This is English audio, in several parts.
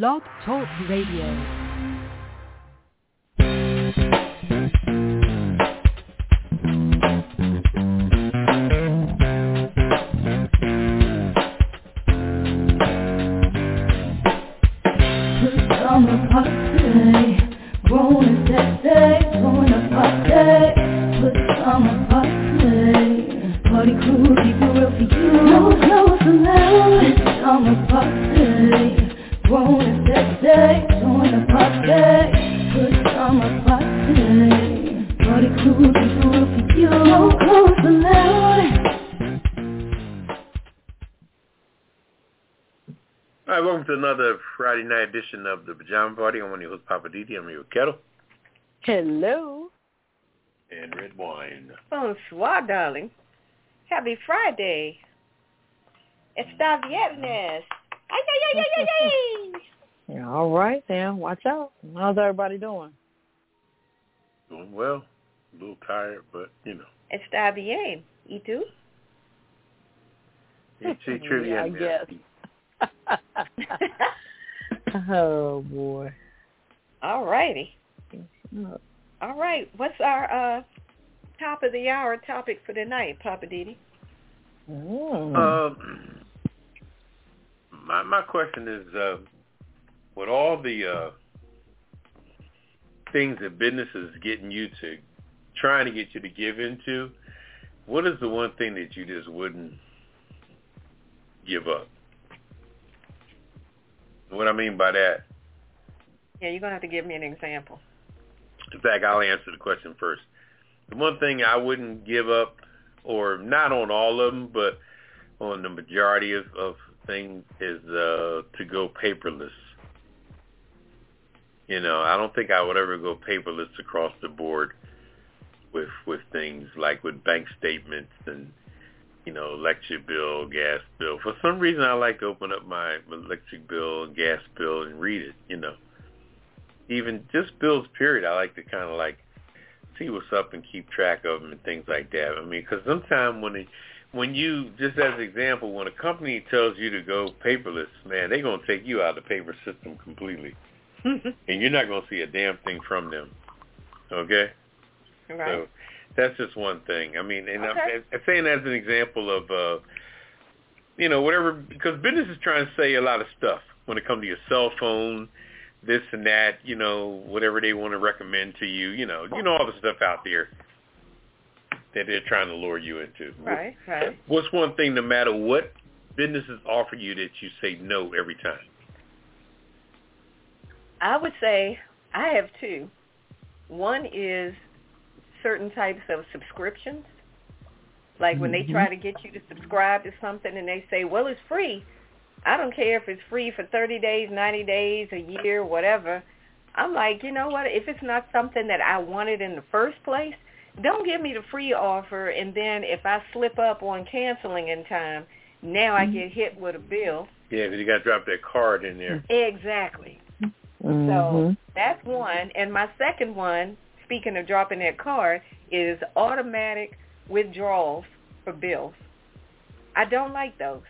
Blog Talk Radio. Friday night edition of the Pajama Party. I'm one of your hosts, Poppa DD. I'm your Ketel Hello. and Redwine. Bonsoir, darling. Happy Friday. Está viernes. Ay, ay, ay, ay, ay, ay. Yeah, all right then. Watch out. How's everybody doing? Doing well. A little tired, but you know. Está bien. ¿Y tú? You see trivia. Yeah, I guess. there. oh boy. All righty. All right. What's our uh, top of the hour topic for tonight, Poppa DD? Mm. Um, my my question is, uh, with all the uh, things that business is getting you to, trying to get you to give into, what is the one thing that you just wouldn't give up? What I mean by that, Yeah, you're gonna have to give me an example. in fact, I'll answer the question first. The one thing I wouldn't give up, or not on all of them, but on the majority of, of things, is uh, to go paperless. You know, I don't think I would ever go paperless across the board with with things like with bank statements and you know electric bill, gas bill. For some reason, I like to open up my electric bill, gas bill, and read it. You know, even just bills. Period. I like to kind of like see what's up and keep track of them and things like that. I mean, because sometimes when it, when you just as an example, when a company tells you to go paperless, man, they're gonna take you out of the paper system completely, and you're not gonna see a damn thing from them. Okay. right. So that's just one thing. I mean, and Okay. I'm, I'm saying that as an example of, uh, you know, whatever, because business is trying to say a lot of stuff when it comes to your cell phone, this and that, you know, whatever they want to recommend to you, you know, you know all the stuff out there that they're trying to lure you into. right, right. What's one thing, no matter what businesses offer you, that you say no every time? I would say I have two. One is certain types of subscriptions. Like when they try to get you to subscribe to something and they say, well, it's free. I don't care if it's free for 30 days, 90 days, a year, whatever. I'm like, you know what? If it's not something that I wanted in the first place, don't give me the free offer. And then if I slip up on canceling in time, now I get hit with a bill. Yeah, because you got to drop that card in there. Exactly. So Mhm. that's one. And my second one, speaking of dropping that card, is automatic withdrawals for bills. I don't like those.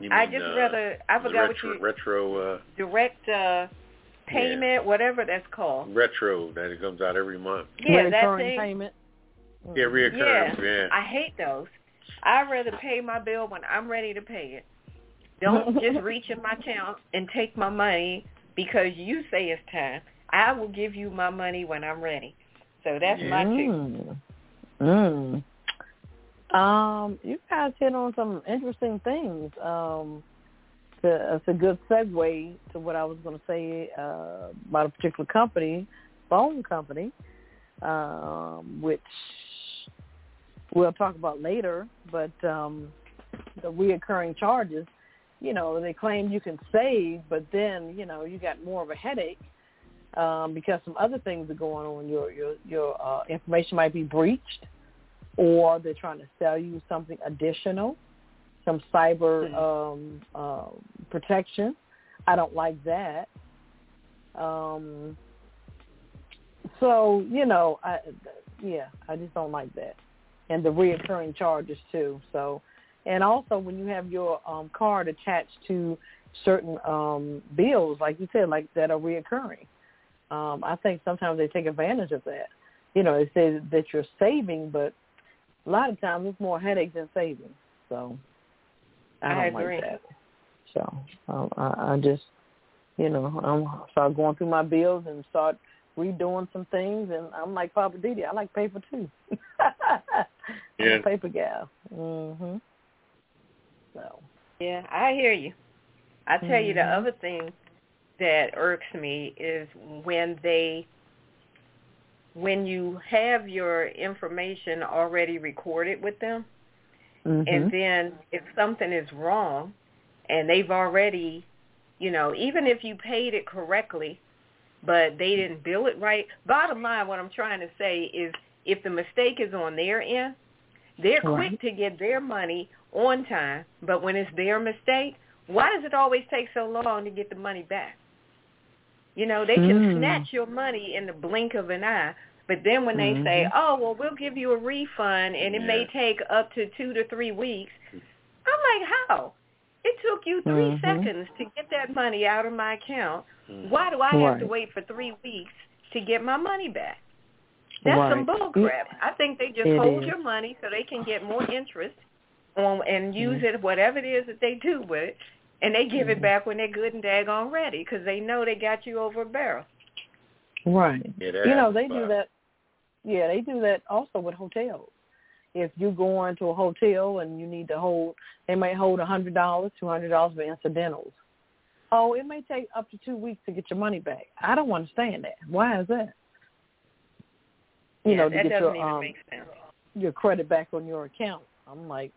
You I just uh, rather I forgot retro, what you retro. Uh, direct uh payment, whatever that's called. retro that it comes out every month. Yeah, that Recurring thing. payment. Yeah, reoccurring. Yeah. Yeah. I hate those. I'd rather pay my bill when I'm ready to pay it. Don't just reach in my account and take my money because you say it's time. I will give you my money when I'm ready. So that's my two. Mm. Mm. Um, you guys hit on some interesting things. Um, to, it's a good segue to what I was going to say uh, about a particular company, phone company, um, which we'll talk about later. But um, the reoccurring charges, you know, they claim you can save, but then you know you got more of a headache um, because some other things are going on. Your your your uh, information might be breached, or they're trying to sell you something additional, some cyber um, uh, protection. I don't like that. Um, so you know, I yeah, I just don't like that, and the reoccurring charges too. So, and also when you have your um, card attached to certain um bills, like you said, like that are reoccurring. Um, I think sometimes they take advantage of that. You know, they say that you're saving, but a lot of times it's more headache than saving. So I don't I like agree. that. So um, I, I just, you know, I'm start going through my bills and start redoing some things, and I'm like Poppa DD. I like paper too. I'm Yeah. a paper gal. Mhm. So. Yeah, I hear you. I tell you the Mhm. other thing that irks me is when they when you have your information already recorded with them Mhm. and then if something is wrong and they've already you know even if you paid it correctly but they didn't bill it right bottom line what i'm trying to say is if the mistake is on their end they're quick to get their money on time but when it's their mistake why does it always take so long to get the money back you know they can Mm. snatch your money in the blink of an eye but then when they say, Mhm. "Oh, well, we'll give you a refund, and it may take up to two to three weeks," I'm like, "How? It took you 3 Mhm. seconds to get that money out of my account. Mm. Why do I have to wait for three weeks to get my money back?" That's some Right. bull crap. I think they just It hold is. your money so they can get more interest on and use Mhm. it whatever it is that they do with it, and they give it back when they're good and daggone ready because they know they got you over a barrel. Right. Yeah, you know, they do that. Yeah, they do that also with hotels. If you go into a hotel and you need to hold, they may hold a hundred dollars, two hundred dollars for incidentals. Oh, it may take up to two weeks to get your money back. I don't understand that. Why is that? You yeah, know, to that get doesn't your even um make sense. your credit back on your account. I'm like,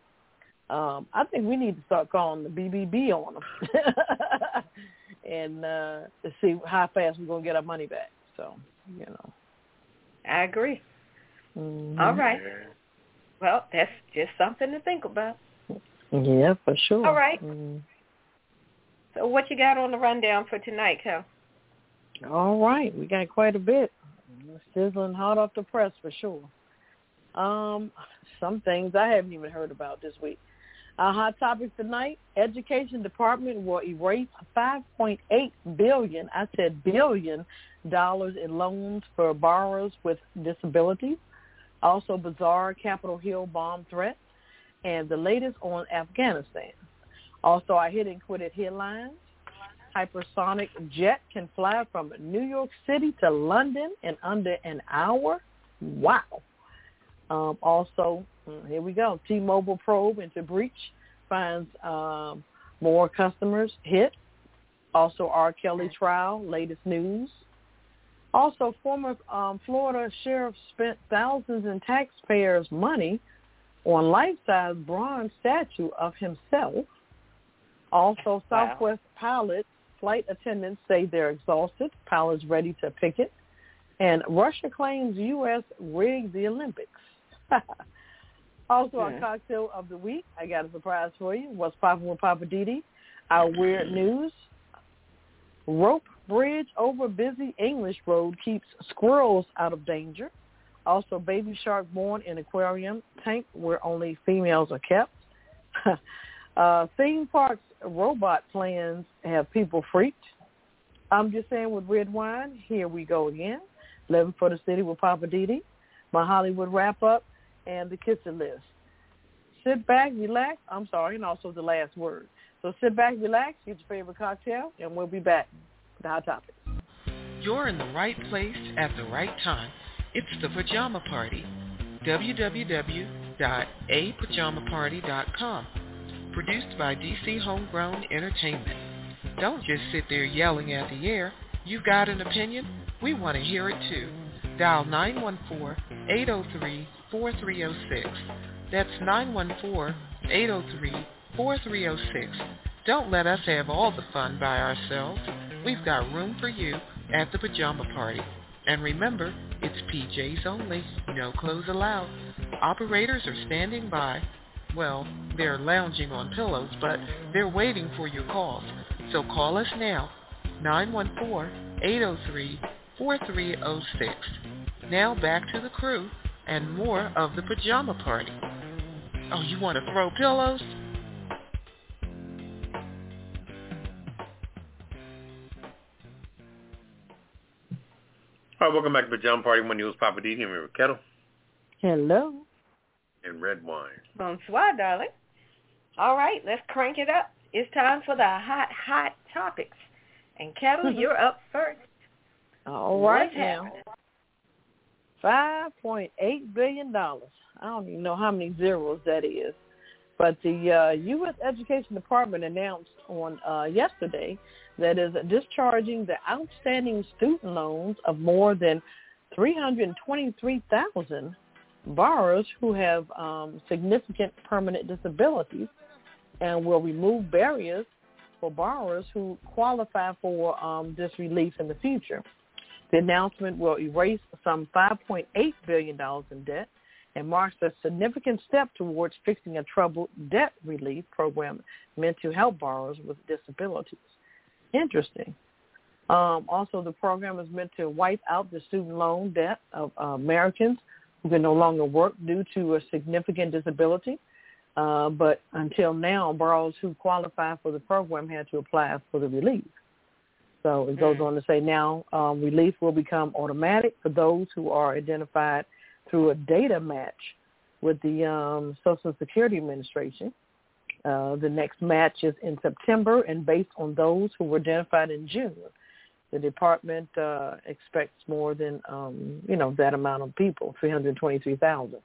um, I think we need to start calling the BBB on them and uh, to see how fast we're gonna get our money back. So, you know. I agree. Mhm. All right. Well, that's just something to think about. Yeah, for sure. All right. Mhm. So what you got on the rundown for tonight, Cal? All right, we got quite a bit. Sizzling hot off the press for sure. Um, some things I haven't even heard about this week. Our hot topic tonight: Education Department will erase 5.8 billion. I said billion dollars in loans for borrowers with disabilities. Also, bizarre Capitol Hill bomb threat, and the latest on Afghanistan. Also, our hit and quit it headlines. Hypersonic jet can fly from New York City to London in under an hour. Wow. Um, also, mm, here we go. T-Mobile probe into breach finds um, more customers hit. Also, R. Kelly trial, latest news. Also, former um, Florida sheriff spent thousands in taxpayers' money on life-size bronze statue of himself. Also, Wow. Southwest pilots, flight attendants say they're exhausted. Pilots ready to picket. And Russia claims U.S. rigged the Olympics. also, our cocktail of the week, I got a surprise for you. What's popping with Poppa DD? Our weird news. Rope bridge over busy English road keeps squirrels out of danger. Also, baby shark born in aquarium tank where only females are kept. uh, theme parks robot plans have people freaked. I'm just saying with Redwine, here we go again. Living for the city with Poppa DD, my Hollywood wrap up, and the Kiss It List. Sit back, relax. I'm sorry, and also the last word. So sit back, relax, get your favorite cocktail, and we'll be back with hot topic. You're in the right place at the right time. It's the Pajama Party. www.apajamaparty.com. Produced by DC Homegrown Entertainment. Don't just sit there yelling at the air. You've got an opinion? We want to hear it too. Dial oh 914-803-4306. That's 914-803-4306. Don't let us have all the fun by ourselves. We've got room for you at the Pajama Party. And remember, it's PJs only, no clothes allowed. Operators are standing by. Well, they're lounging on pillows, but they're waiting for your calls. So call us now, 914-803-4306. Now back to the crew and more of the pajama party. Oh, you want to throw pillows? All right, welcome back to Pajama Party. My name is Papa D. Here with Ketel. Hello. And Redwine. Bonsoir, darling. All right, let's crank it up. It's time for the hot, hot topics. And Ketel, mm-hmm. you're up first. All right now. Happening? $5.8 billion. I don't even know how many zeros that is. But the uh, U.S. Education Department announced on uh, yesterday that is discharging the outstanding student loans of more than 323,000 borrowers who have um, significant permanent disabilities and will remove barriers for borrowers who qualify for um, this relief in the future. The announcement will erase some $5.8 billion in debt and marks a significant step towards fixing a troubled debt relief program meant to help borrowers with disabilities. Interesting. Um, also, the program is meant to wipe out the student loan debt of uh, Americans who can no longer work due to a significant disability. Uh, but until now, borrowers who qualify for the program had to apply for the relief. So it goes mm. on to say now um, relief will become automatic for those who are identified through a data match with the um, Social Security Administration. Uh, the next match is in September, and based on those who were identified in June, the department uh, expects more than um, you know that amount of people, three hundred twenty-three thousand,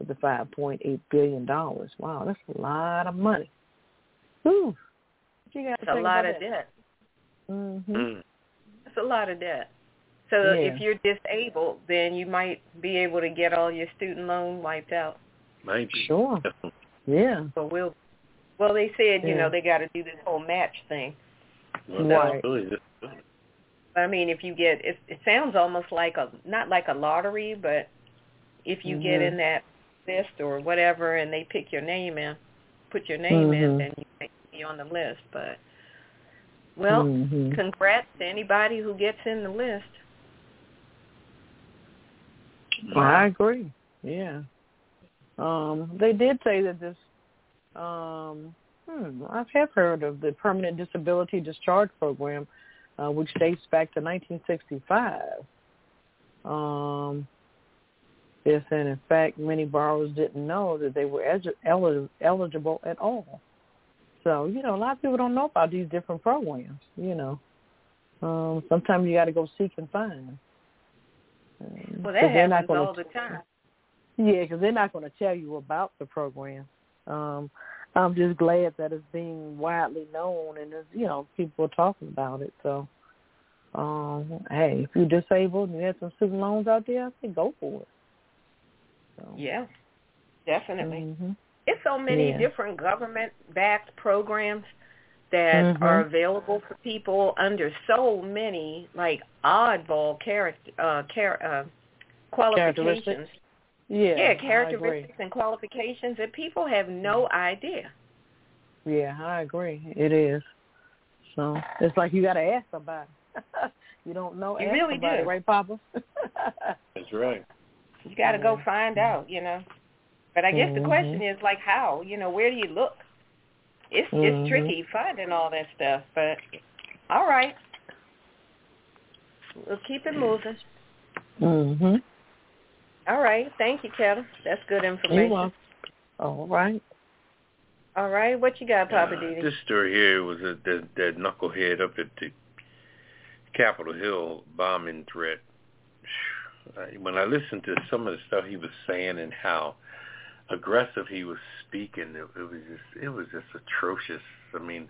with the five point eight billion dollars. Wow, that's a lot of money. Whew. You got a lot of debt. Mm-hmm. Mm. That's a lot of debt. So yeah. if you're disabled, then you might be able to get all your student loan wiped out. Maybe. Sure. yeah. So we'll. Well, they said you know they got to do this whole match thing. Well, right. I mean, if you get it, it sounds almost like a not like a lottery, but if you mm-hmm. get in that list or whatever, and they pick your name in, put your name mm-hmm. in, then you may be on the list. But well, mm-hmm. congrats to anybody who gets in the list. I agree. Yeah. Um, they did say that this um hmm, I have heard of the permanent disability discharge program, uh, which dates back to 1965. Um, yes, and in fact, many borrowers didn't know that they were elig- eligible at all. So, you know, a lot of people don't know about these different programs, you know. Um, sometimes you got to go seek and find. Well, that happens all the time. Yeah, because they're not going to tell you about the program. Um, I'm just glad that it's being widely known and there's, you know, people are talking about it. So, um, hey, if you're disabled and you have some student loans out there, I say go for it. So. Yeah, definitely. Mm-hmm. It's so many yeah. different government-backed programs that mm-hmm. are available for people under so many like oddball character uh, char- uh, qualifications. Yeah, yeah, characteristics and qualifications that people have no idea. Yeah, I agree. It is. So it's like you got to ask somebody. you don't know. You ask really somebody, do, right, Papa? That's right. You got to go find out, you know. But I guess mm-hmm. the question is like how, you know, where do you look? It's mm-hmm. it's tricky finding all that stuff, but all right. We'll keep it moving. Mhm. All right. Thank you, Kevin. That's good information. You're All right. All right. What you got, Papa uh, Didi? This story here was a, that, that knucklehead up at the Capitol Hill bombing threat. When I listened to some of the stuff he was saying and how aggressive he was speaking. It, it was just it was just atrocious. I mean,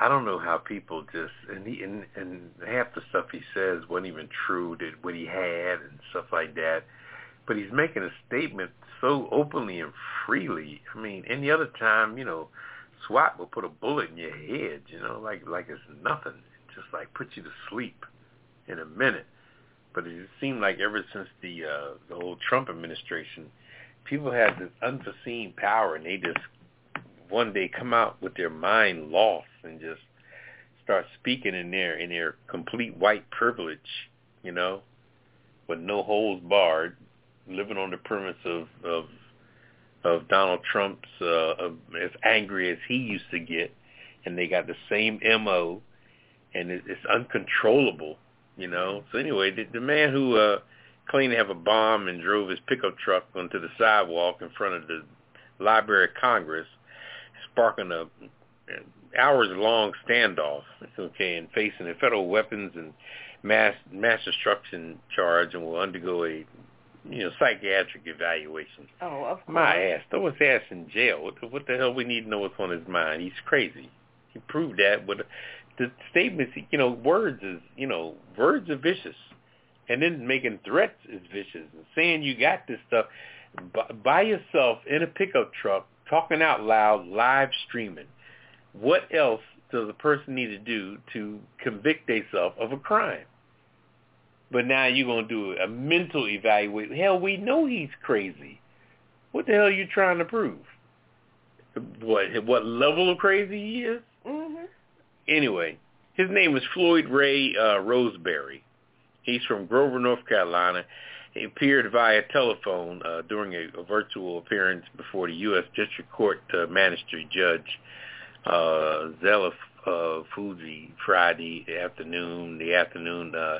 I don't know how people just and he and, and half the stuff he says wasn't even true that what he had and stuff like that. But he's making a statement so openly and freely. I mean, any other time, you know, SWAT will put a bullet in your head, you know, like like it's nothing. Just like put you to sleep in a minute. But it seemed like ever since the uh the whole Trump administration people have this unforeseen power and they just one day come out with their mind lost and just start speaking in their in their complete white privilege, you know, with no holds barred, living on the premise of of of Donald Trump's uh, of, as angry as he used to get, and they got the same mo, and it, it's uncontrollable, You know. So anyway, the, the man who uh, claimed to have a bomb and drove his pickup truck onto the sidewalk in front of the Library of Congress, sparking a hours-long standoff. Okay, and facing a federal weapons and mass mass destruction charge, and will undergo a you know psychiatric evaluation. Oh, of course. My ass, throw his ass in jail. What the, what the hell we need to know what's on his mind? He's crazy. He proved that, but the statements, you know, words is, you know, words are vicious, and then making threats is vicious, and saying you got this stuff by yourself in a pickup truck, talking out loud, live streaming. What else does a person need to do to convict themselves of a crime? But now you're going to do a mental evaluation. Hell, we know he's crazy. What the hell are you trying to prove? What what level of crazy he is? Mhm. Anyway, his name is Floyd Ray uh, Roseberry. He's from Grover, North Carolina. He appeared via telephone uh, during a, a virtual appearance before the U.S. District Court uh, Magistrate Judge uh, Zella uh, Fuji Friday afternoon, the afternoon, uh,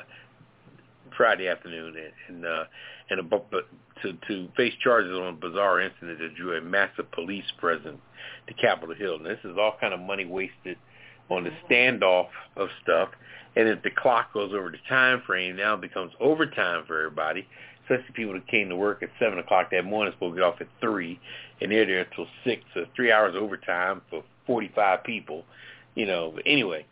Friday afternoon, and and, uh, and a, to to face charges on a bizarre incident that drew a massive police presence to Capitol Hill. And this is all kind of money wasted on the standoff of stuff. And if the clock goes over the time frame, now it becomes overtime for everybody. Especially people that came to work at seven o'clock that morning, supposed to get off at three, and they're there until six. So three hours overtime for forty-five people. You know. But anyway,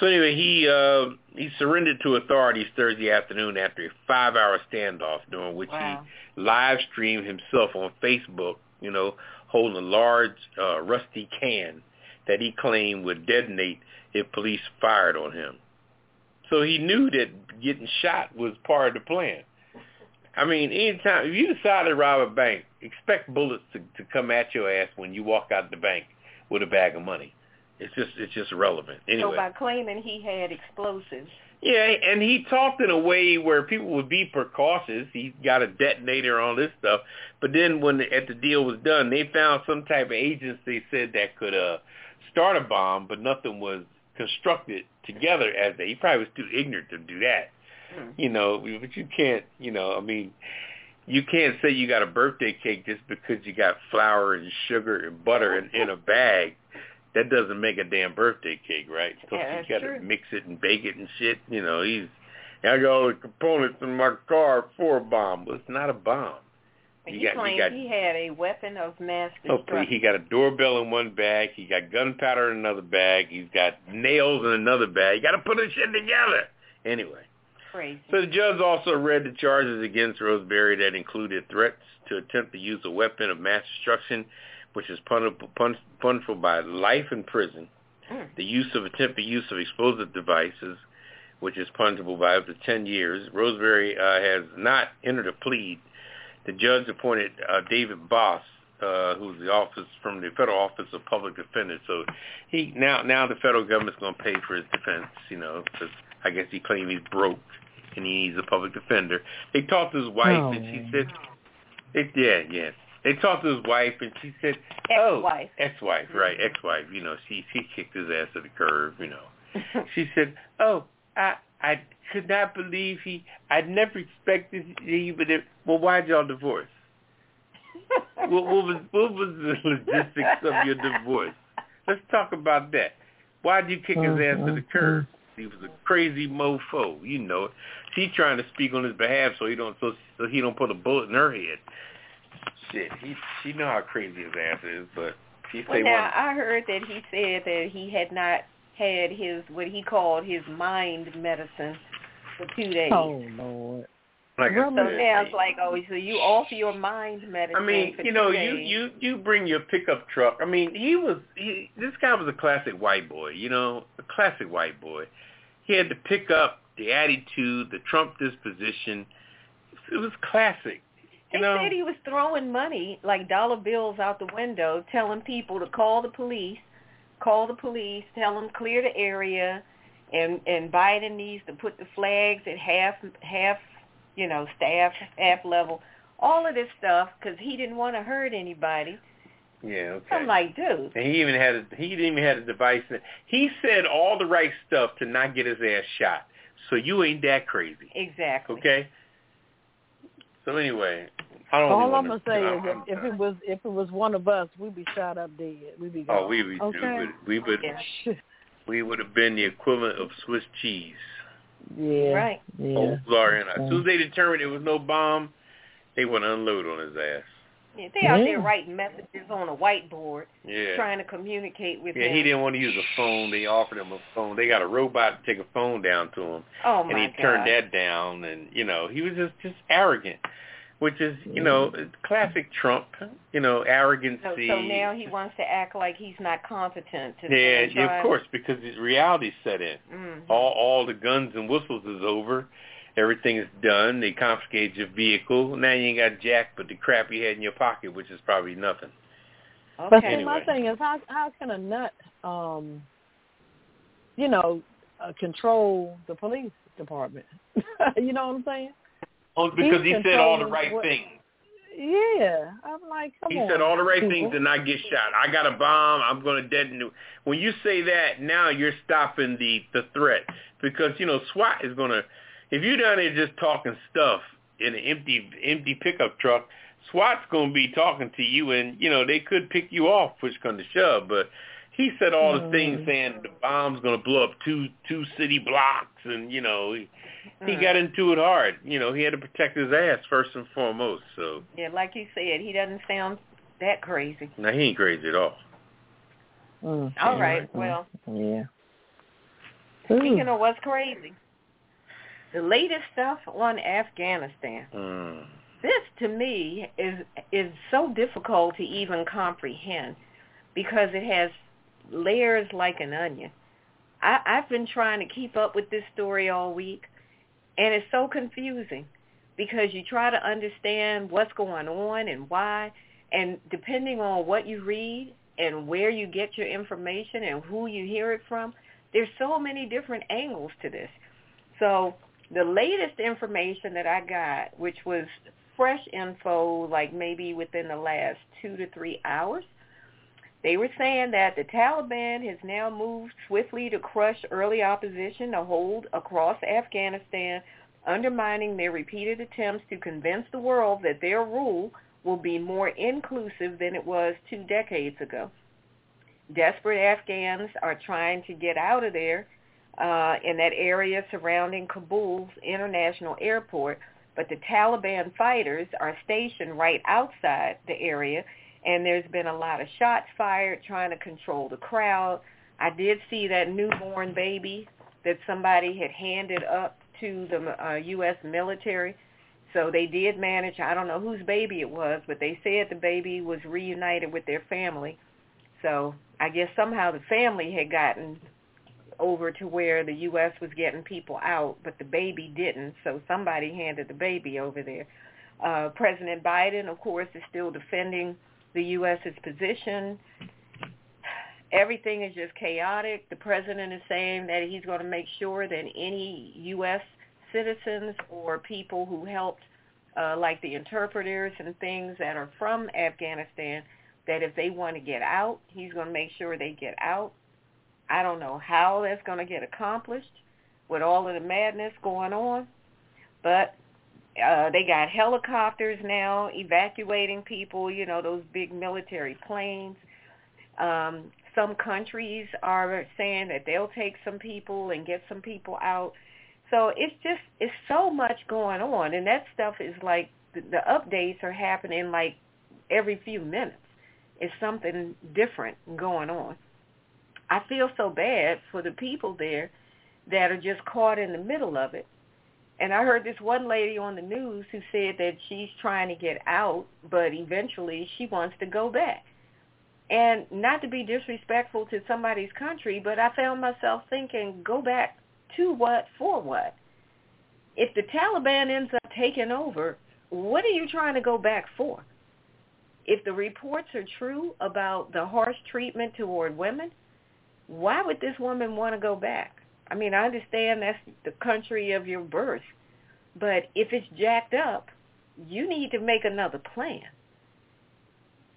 so anyway, he uh, he surrendered to authorities Thursday afternoon after a five-hour standoff during which Wow. he live streamed himself on Facebook. You know, holding a large uh, rusty can that he claimed would detonate if police fired on him. So he knew that getting shot was part of the plan. I mean, anytime if you decide to rob a bank, expect bullets to, to come at your ass when you walk out the bank with a bag of money. It's just it's just irrelevant. Anyway. So by claiming he had explosives, Yeah, and he talked in a way where people would be precautious. He got a detonator on this stuff, but then when the, at the deal was done, they found some type of agency said that could uh start a bomb, but nothing was constructed together as they. He probably was too ignorant to do that, Hmm. you know. But you can't, you know. I mean, you can't say you got a birthday cake just because you got flour and sugar and butter in, in a bag. That doesn't make a damn birthday cake, right? So Yeah, you got to mix it and bake it and shit. You know, he's I got all the components in my car for a bomb. Well, it's not a bomb. He got- claimed got- he had a weapon of mass Okay, destruction. he got a doorbell in one bag. He got gunpowder in another bag. He's got nails in another bag. You got to put this shit together. Anyway, Crazy. so the judge also read the charges against Roseberry that included threats to attempt to use a weapon of mass destruction, which is punishable, punishable by life in prison. Mm. The use of attempted use of explosive devices, which is punishable by up to 10 years. Roseberry uh, has not entered a plea. The judge appointed uh, David Boss, uh, who's the office from the Federal Office of Public Defender. So he now now the federal government's going to pay for his defense, you know, because I guess he claimed he's broke and he needs a public defender. They talked to his wife and she said, they, yeah, yeah. They talked to his wife and she said, oh, Ex-wife. ex-wife, right, ex-wife. You know, she she kicked his ass to the curb. You know, she said, "Oh, I I could not believe he. I never expected he would. Have, well, why'd y'all divorce? What, what was what was the logistics of your divorce? Let's talk about that. Why'd you kick his ass to the uh, uh, curb? He was a crazy mofo. You know it. She's trying to speak on his behalf so he don't so, so he don't put a bullet in her head. Shit, he she know how crazy his ass is, but she Well, say now one. I heard that he said that he had not had his what he called his mind medicine for two days. Oh Lord. Like I Really? So said, now it's like, oh, so you off your mind medicine? I mean, for you know, you you you bring your pickup truck. I mean, he was he, this guy was a classic white boy. You know, a classic white boy. He had the pickup, the attitude, the Trump disposition. It was classic. They know, said he was throwing money, like dollar bills, out the window, telling people to call the police, call the police, tell them clear the area, and and Biden needs to put the flags at half half, you know, staff staff level, all of this stuff because he didn't want to hurt anybody. yeah, okay. I'm like, dude, and he even had a, he didn't even had a device that he said all the right stuff to not get his ass shot. So you ain't that crazy. Exactly. Okay. So anyway, I don't. All I'm gonna say wanna- is, if, if it was if it was one of us, we'd be shot up dead. We'd be oh, gone. Oh, we would, okay. we would, we would, Yeah. we would have been the equivalent of Swiss cheese. Yeah. Right. Yeah. Old Florida. As Okay. soon as they determined it was no bomb, they would unload on his ass. Yeah, they out Yeah. there writing messages on a whiteboard, Yeah. trying to communicate with Yeah, him. he didn't want to use a phone. They offered him a phone. They got a robot to take a phone down to him, Oh my and he God. turned that down. And you know, he was just just arrogant, which is you know classic Trump. You know, arrogancy. So, so now he wants to act like he's not competent. To yeah, try- yeah, of course, because his reality set in. Mhm. All all the guns and whistles is over. Everything is done. They confiscate your vehicle. Now you ain't got jack but the crap you had in your pocket, which is probably nothing. But Okay. see, my thing is, how how can a nut, um, you know, uh, control the police department? you know what I'm saying? Oh, because he He's said all the right what- things. Yeah, I'm like, come He on. He said all the right people. things to not get shot. I got a bomb. I'm going to detonate. When you say that, now you're stopping the the threat because you know SWAT is going to. If you're down there just talking stuff in an empty empty pickup truck, SWAT's going to be talking to you, and you know they could pick you off, push come to shove. But he said all the things Mm. saying the bomb's going to blow up two two city blocks, and you know he, he Mm. got into it hard. You know he had to protect his ass first and foremost. So Yeah, like you said, he doesn't sound that crazy. No, he ain't crazy at all. Mm. All right, well, Yeah. speaking Ooh. of what's crazy, the latest stuff on Afghanistan. Mm. This to me is is so difficult to even comprehend because it has layers like an onion. I, I've been trying to keep up with this story all week, and it's so confusing because you try to understand what's going on and why, and depending on what you read and where you get your information and who you hear it from, there's so many different angles to this. So the latest information that I got, which was fresh info, like maybe within the last two to three hours, they were saying that the Taliban has now moved swiftly to crush early opposition to hold across Afghanistan, undermining their repeated attempts to convince the world that their rule will be more inclusive than it was two decades ago. Desperate Afghans are trying to get out of there uh, in that area surrounding Kabul's international airport, but the Taliban fighters are stationed right outside the area, and there's been a lot of shots fired trying to control the crowd. I did see that newborn baby that somebody had handed up to the uh, U.S. military. So they did manage, I don't know whose baby it was, but they said the baby was reunited with their family. So I guess somehow the family had gotten over to where the U.S. was getting people out, but the baby didn't. So somebody handed the baby over there. Uh, President Biden, of course, is still defending the U.S.'s position. Everything is just chaotic. The president is saying that he's going to make sure that any U.S. citizens or people who helped, uh, like the interpreters and things that are from Afghanistan, that if they want to get out, he's going to make sure they get out. I don't know how that's going to get accomplished with all of the madness going on, but uh, they got helicopters now evacuating people, you know, those big military planes. Um, some countries are saying that they'll take some people and get some people out. So it's just, it's so much going on. And that stuff is like, the, the updates are happening like every few minutes. It's something different going on. I feel so bad for the people there that are just caught in the middle of it. And I heard this one lady on the news who said that she's trying to get out, but eventually she wants to go back. And not to be disrespectful to somebody's country, but I found myself thinking, go back to what, for what? If the Taliban ends up taking over, what are you trying to go back for? If the reports are true about the harsh treatment toward women, why would this woman want to go back? I mean, I understand that's the country of your birth, but if it's jacked up, you need to make another plan.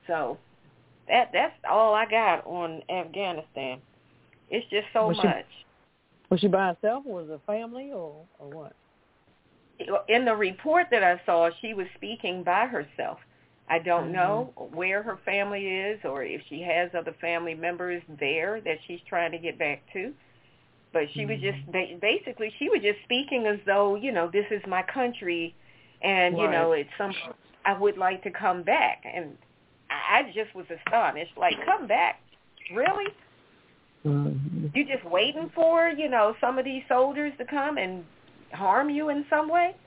So that that's all I got on Afghanistan. It's just so Well, she- much. Was she by herself, or was it a family, or or what? In the report that I saw, she was speaking by herself. I don't mm-hmm. know where her family is or if she has other family members there that she's trying to get back to. But she mm-hmm. was just mm-hmm. basically she was just speaking as though you know this is my country, and right. you know it's some I would like to come back, and I just was astonished. Like come back, really? Mm-hmm. You just waiting for you know some of these soldiers to come and harm you in some way?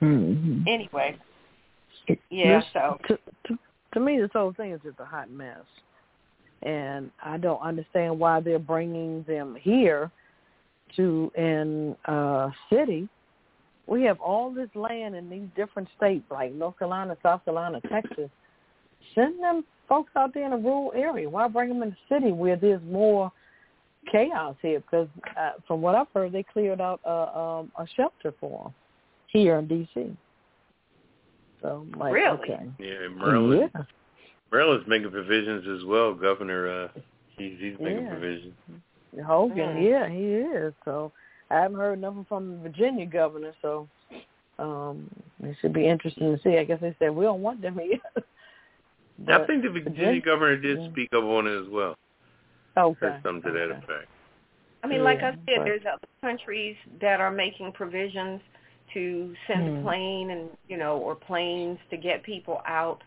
Mm-hmm. Anyway, yeah. so to, to to me, this whole thing is just a hot mess, and I don't understand why they're bringing them here to in uh city. We have all this land in these different states like North Carolina, South Carolina, Texas. Send them folks out there in a rural area. Why bring them in the city where there's more chaos here? Because uh, from what I've heard, they cleared out a, um, a shelter for them here in D.C. So I'm like, really? okay. Yeah, Maryland. Yeah. Maryland's making provisions as well. Governor, uh, he's he's making yeah. provisions. Hogan, Mm. yeah, he is. So I haven't heard nothing from the Virginia governor. So um it should be interesting to see. I guess they said we don't want them here. I think the Virginia Virginia- governor did yeah. speak up on it as well. okay. Said something to that effect. I mean, like I said, but- there's other countries that are making provisions to send Hmm. a plane and you know or planes to get people out.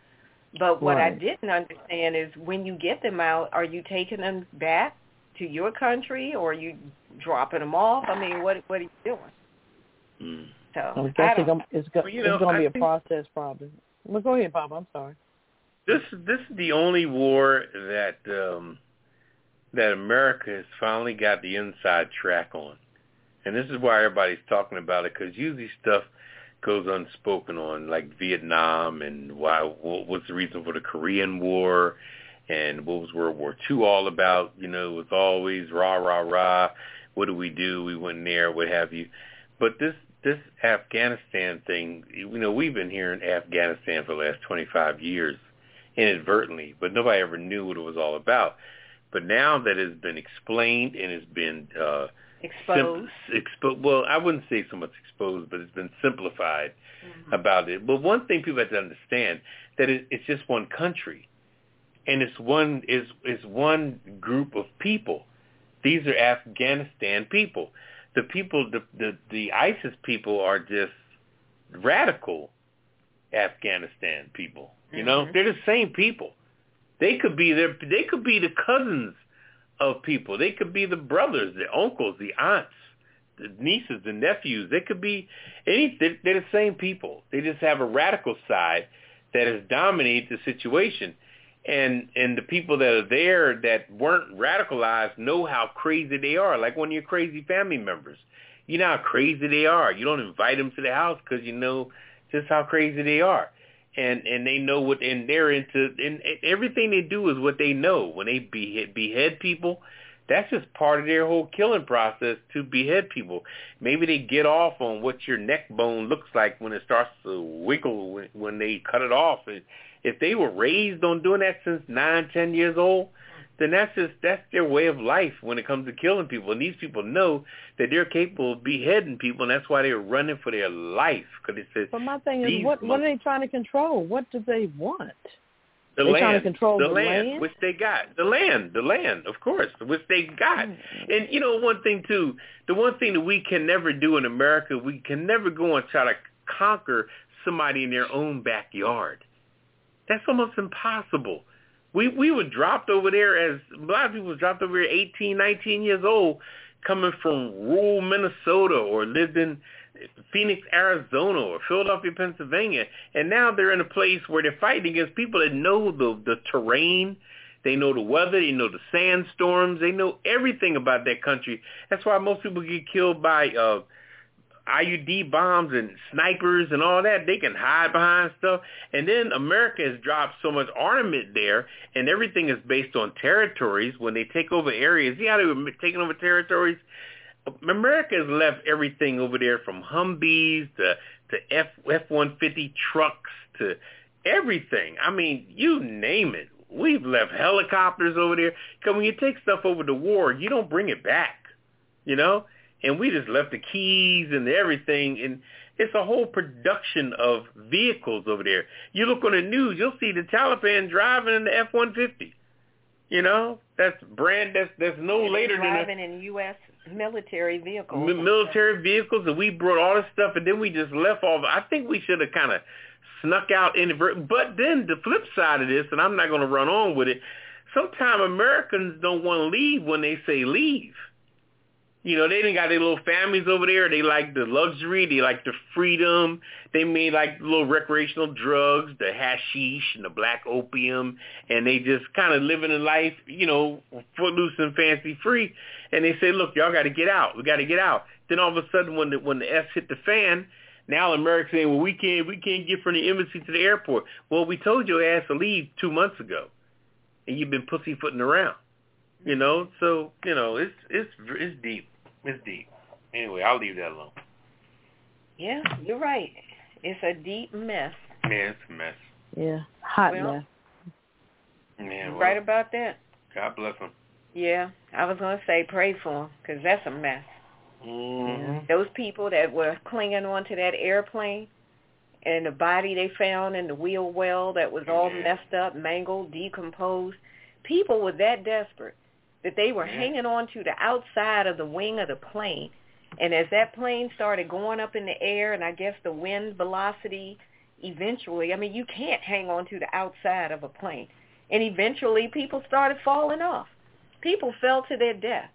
But what I didn't understand is when you get them out, are you taking them back to your country or are you dropping them off? I mean, what what are you doing? Mm. So I I guess it's don't, gonna, it's, go, Well, it's know, gonna be I a process probably. Well, go ahead, Bob. I'm sorry. This this is the only war that um, that America has finally got the inside track on, and this is why everybody's talking about it because usually stuff goes unspoken on, like Vietnam and why what was the reason for the Korean War, and what was World War II all about. You know, it was always rah rah rah. What do we do? We went there, what have you. But this this Afghanistan thing, you know, we've been here in Afghanistan for the last 25 years inadvertently, but nobody ever knew what it was all about. But now that it's been explained and it's been uh, exposed. Sim- expo- well, I wouldn't say so much exposed, but it's been simplified Mhm. about it. But one thing people have to understand that it, it's just one country, and it's one is is one group of people. These are Afghanistan people. The people, the the, the ISIS people are just radical Afghanistan people. You know, Mhm. they're the same people. They could be their they could be the cousins of people. They could be the brothers, the uncles, the aunts, the nieces, the nephews. They could be any. They're, the same people. They just have a radical side that has dominated the situation, and and the people that are there that weren't radicalized know how crazy they are. Like one of your crazy family members, you know how crazy they are. You don't invite them to the house because you know just how crazy they are and and they know what and they're into and everything they do is what they know. When they behead behead people that's just part of their whole killing process to behead people. Maybe they get off on what your neck bone looks like when it starts to wiggle when, when they cut it off. And if they were raised on doing that since nine ten years old then that's just that's their way of life when it comes to killing people and these people know that they're capable of beheading people and that's why they're running for their life because it says But my thing is, what what are they trying to control? What do they want? The They land, trying to control the the land, land? which they got. The land, the land, of course, which they got. Mm. And you know, one thing too, the one thing that we can never do in America, we can never go and try to conquer somebody in their own backyard. That's almost impossible. We we were dropped over there as a lot of people were dropped over here 18, 19 years old, coming from rural Minnesota or lived in Phoenix, Arizona, or Philadelphia, Pennsylvania, and now they're in a place where they're fighting against people that know the the terrain, they know the weather, they know the sandstorms, they know everything about that country. That's why most people get killed by uh IUD bombs and snipers and all that. They can hide behind stuff. And then America has dropped so much armament there, and everything is based on territories. When they take over areas, see how they were taking over territories? America has left everything over there from Humvees to to F F one fifty trucks to everything. I mean, you name it. We've left helicopters over there. Because when you take stuff over to war, you don't bring it back. you know, and we just left the keys and everything, and it's a whole production of vehicles over there. You look on the news, you'll see the Taliban driving in the F-150. You know, that's brand that's that's no And later than driving in U.S. military vehicles. mi- military vehicles, and we brought all this stuff, and then we just left all. I think we should have kind of snuck out inadvert. But then the flip side of this, and I'm not going to run on with it. Sometimes Americans don't want to leave when they say leave. You know, they didn't got their little families over there. They like the luxury. They like the freedom. They may like little recreational drugs, the hashish and the black opium, and they just kind of living a life, you know, footloose and fancy free. And they say, look, y'all got to get out. We got to get out. Then all of a sudden, when the when the S hit the fan, now America saying, well, we can't we can't get from the embassy to the airport. Well, we told your ass to leave two months ago, and you've been pussyfooting around. You know, so you know it's it's it's deep. It's deep. Anyway, I'll leave that alone. Yeah, you're right. It's a deep mess. Yeah, it's a mess. Yeah, hot Well, mess. Yeah, well, right about that. God bless them. Yeah, I was going to say pray for them because that's a mess. Mm-hmm. Those people that were clinging onto that airplane and the body they found in the wheel well that was all Yeah. messed up, mangled, decomposed. People were that desperate that they were Yeah. hanging on to the outside of the wing of the plane. And as that plane started going up in the air and I guess the wind velocity eventually, I mean, you can't hang on to the outside of a plane. And eventually people started falling off. People fell to their death.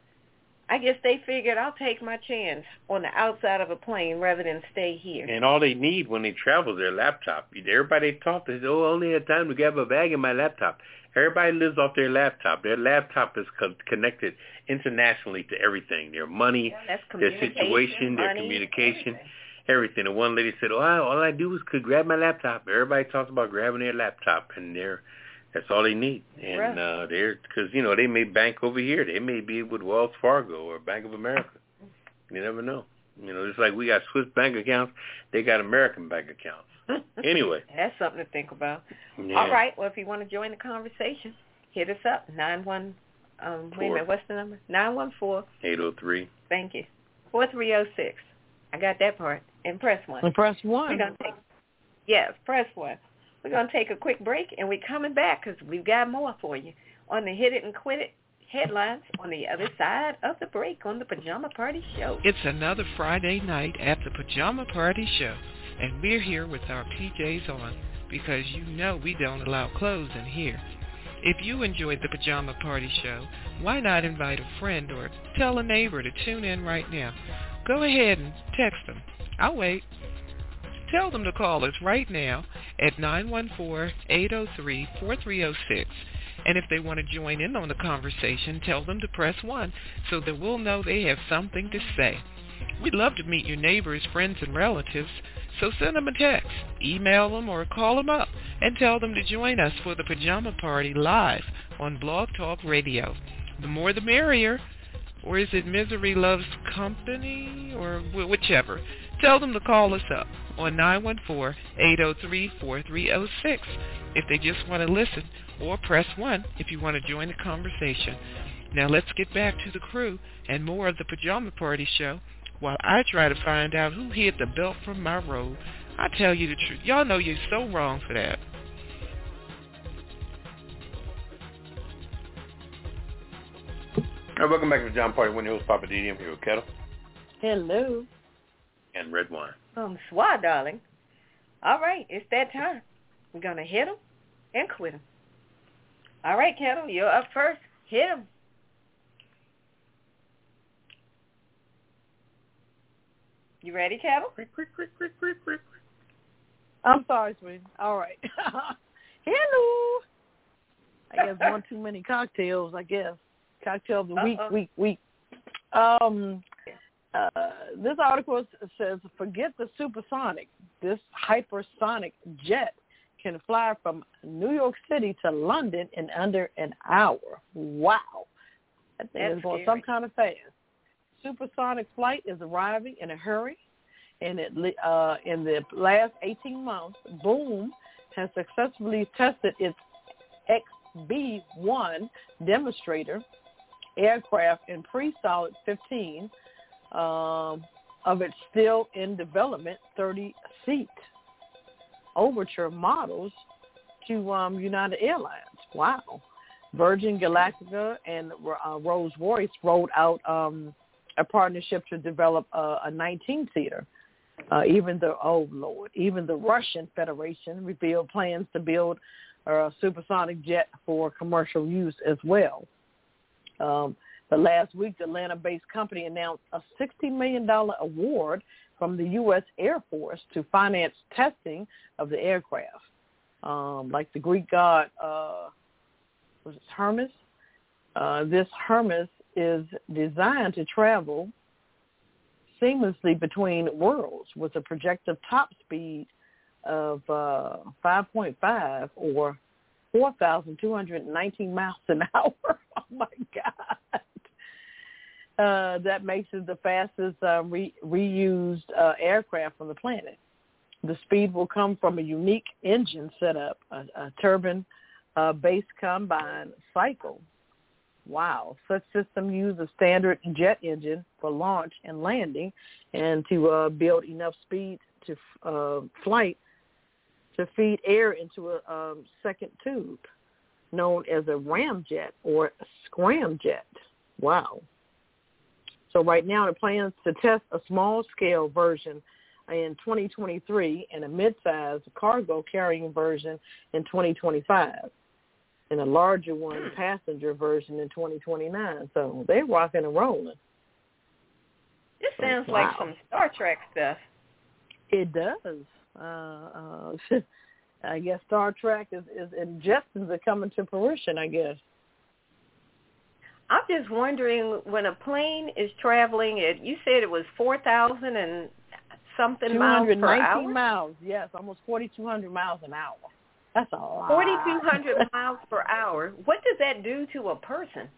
I guess they figured I'll take my chance on the outside of a plane rather than stay here. And all they need when they travel is their laptop. Everybody they talk, they say, oh, I only had time to grab a bag and my laptop. Everybody lives off their laptop. Their laptop is co- connected internationally to everything. Their money, their situation, their communication, everything. everything. And one lady said, oh, I, all I do is could grab my laptop. Everybody talks about grabbing their laptop, and they're that's all they need. And Right. uh, they're because you know they may bank over here. They may be with Wells Fargo or Bank of America. You never know. You know, just like we got Swiss bank accounts, they got American bank accounts. Anyway. That's something to think about. Yeah. All right. Well, if you want to join the conversation, hit us up. Nine one. Um, wait a minute. What's the number? Nine one four. Eight oh three. Thank you. Four three zero six. I got that part. And press one. And press one. We're gonna take. Yes, press one. We're gonna take a quick break, and we're coming back because we've got more for you on the Hit It and Quit It headlines on the other side of the break on the Pajama Party Show. It's another Friday night at the Pajama Party Show, and we're here with our PJs on because you know we don't allow clothes in here. If you enjoyed the Pajama Party Show, why not invite a friend or tell a neighbor to tune in right now? Go ahead and text them. I'll wait. Tell them to call us right now at 914-803-4306. And if they want to join in on the conversation, tell them to press 1 so that we'll know they have something to say. We'd love to meet your neighbors, friends, and relatives, so send them a text, email them, or call them up and tell them to join us for the Pajama Party live on Blog Talk Radio. The more the merrier. Or is it Misery Loves Company? Or whichever. Tell them to call us up on 914-803-4306 if they just want to listen, or press 1 if you want to join the conversation. Now let's get back to the crew and more of the Pajama Party Show while I try to find out who hid the belt from my robe. I tell you the truth. Y'all know you're so wrong for that. All right, welcome back to the John Party. When your host Poppa DD, I'm here with Ketel Hello. and Redwine. Um, swat, darling. All right, it's that time. We're gonna hit him and quit him. All right, Ketel, you're up first. Hit them. You ready, Ketel? Quick, quick, quick, quick, quick, quick. I'm sorry, sweetie. All right. Hello. I guess one too many cocktails. I guess cocktail of the week, Uh-oh. week, week. Um, uh, this article says, "Forget the supersonic. This hypersonic jet can fly from New York City to London in under an hour. Wow, that thing That's is going scary. some kind of fast. Supersonic flight is arriving in a hurry." And it, uh, in the last 18 months, Boom has successfully tested its XB-1 demonstrator aircraft in pre-solid 15 um, of its still in development 30-seat Overture models to um, United Airlines. Wow. Virgin Galactica and uh, Rolls-Royce rolled out um, a partnership to develop a, a 19-seater. Uh, even the oh lord, even the Russian Federation revealed plans to build a supersonic jet for commercial use as well. Um, but last week, the Atlanta-based company announced a $60 million award from the U.S. Air Force to finance testing of the aircraft. Um, like the Greek god, uh, was it Hermes? Uh, this Hermeus is designed to travel seamlessly between worlds with a projected top speed of uh, 5.5 or 4,219 miles an hour. oh my God. Uh, that makes it the fastest uh, re- reused uh, aircraft on the planet. The speed will come from a unique engine setup, a, a turbine-based uh, combine cycle. Wow. Such system use a standard jet engine for launch and landing and to uh, build enough speed to uh, flight to feed air into a um, second tube known as a ramjet or a scramjet. Wow. So right now the plans to test a small-scale version in 2023 and a mid-sized cargo carrying version in 2025 and a larger one passenger version in 2029. So they're rocking and rolling. This sounds wow. like some Star Trek stuff. It does. Uh, uh, I guess Star Trek is, is and Jetsons are coming to fruition. I guess. I'm just wondering when a plane is traveling at you said it was four thousand and something miles per hour. miles, yes, almost forty two hundred miles an hour. That's a lot. Forty two hundred miles per hour. What does that do to a person?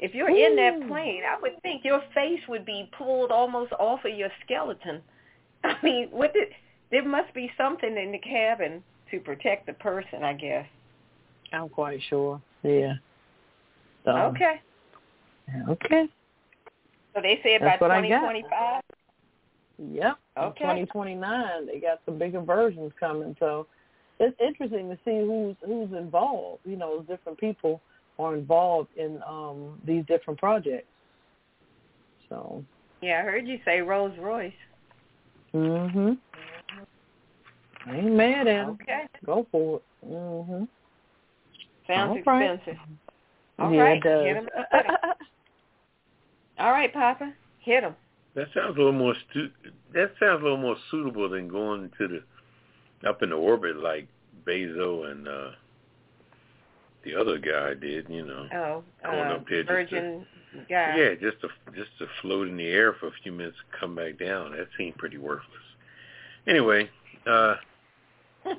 If you're Ooh. in that plane, I would think your face would be pulled almost off of your skeleton. I mean, what did there must be something in the cabin to protect the person, I guess. I'm quite sure. Yeah. So, okay. Okay. So they say about 2025? Yep. Okay. 2029, they got some bigger versions coming. So it's interesting to see who's who's involved. You know, different people are involved in um these different projects. So. Yeah, I heard you say Rolls Royce. Mhm. I ain't mad at him. Okay. Go for it. Mhm. Sounds All expensive. Right. All yeah, right. it does. Hit him. All right, Papa. Hit him. That sounds a little more stu- that sounds a little more suitable than going to the up in the orbit like Bezos and uh the other guy did, you know. Oh, going uh, up there Virgin just to, guy. Yeah, just to just to float in the air for a few minutes and come back down. That seemed pretty worthless. Anyway, uh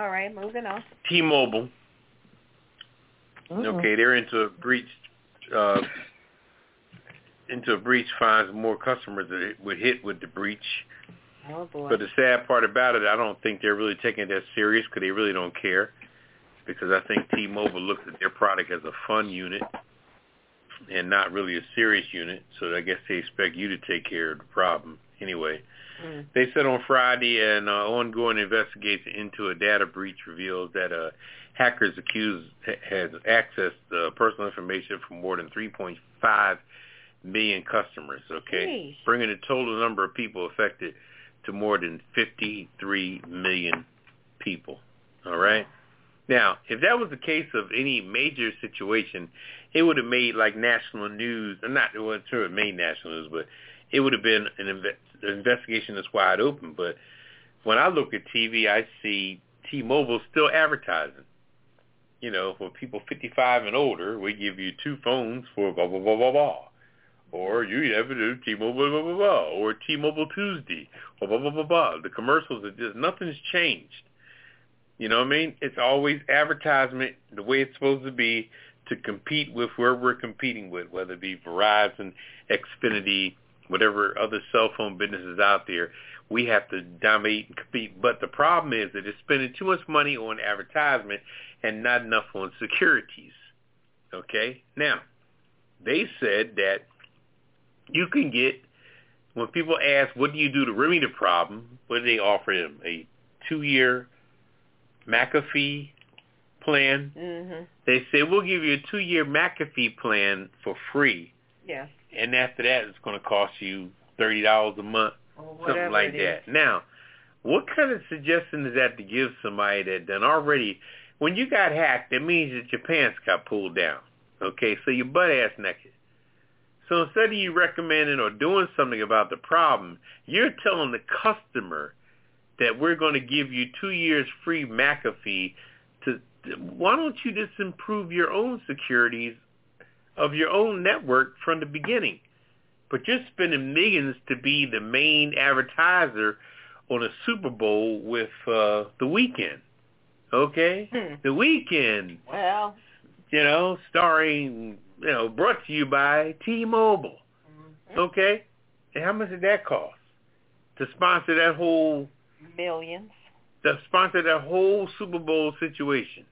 All right, moving on. T-Mobile. Mm-hmm. Okay, they're into a breach uh into a breach finds more customers that it would hit with the breach. Oh boy. But the sad part about it, I don't think they're really taking it that serious because they really don't care. Because I think T-Mobile looks at their product as a fun unit and not really a serious unit. So I guess they expect you to take care of the problem anyway. Mm. They said on Friday an uh, ongoing investigation into a data breach reveals that uh, hackers accused has accessed uh, personal information from more than 3.5 million customers, okay? Jeez. Bringing the total number of people affected to more than 53 million people, all right? Now, if that was the case of any major situation, it would have made like national news, or not, it sure it made national news, but it would have been an, inve- an investigation that's wide open. But when I look at TV, I see T-Mobile still advertising. You know, for people 55 and older, we give you two phones for blah, blah, blah, blah, blah or you have to do T-Mobile blah, blah, blah, or T-Mobile Tuesday, blah, blah, blah, blah, blah. The commercials are just, nothing's changed. You know what I mean? It's always advertisement the way it's supposed to be to compete with where we're competing with, whether it be Verizon, Xfinity, whatever other cell phone businesses out there. We have to dominate and compete. But the problem is that it's spending too much money on advertisement and not enough on securities. Okay? Now, they said that you can get, when people ask, what do you do to remedy the problem, what do they offer them? A two-year McAfee plan. Mhm. They say, we'll give you a two-year McAfee plan for free. Yeah. And after that, it's going to cost you $30 a month, Or something like that. Now, what kind of suggestion is that to give somebody that done already, when you got hacked, it means that your pants got pulled down. Okay, so you're butt ass naked. So instead of you recommending or doing something about the problem, you're telling the customer that we're going to give you two years free McAfee. To why don't you just improve your own securities of your own network from the beginning? But you're spending millions to be the main advertiser on a Super Bowl with uh, the Weeknd. Okay, Hmm. the Weeknd Well, you know, starring, you know, brought to you by T-Mobile. Mm-hmm. Okay? And how much did that cost? To sponsor that whole, millions. to sponsor that whole Super Bowl situation.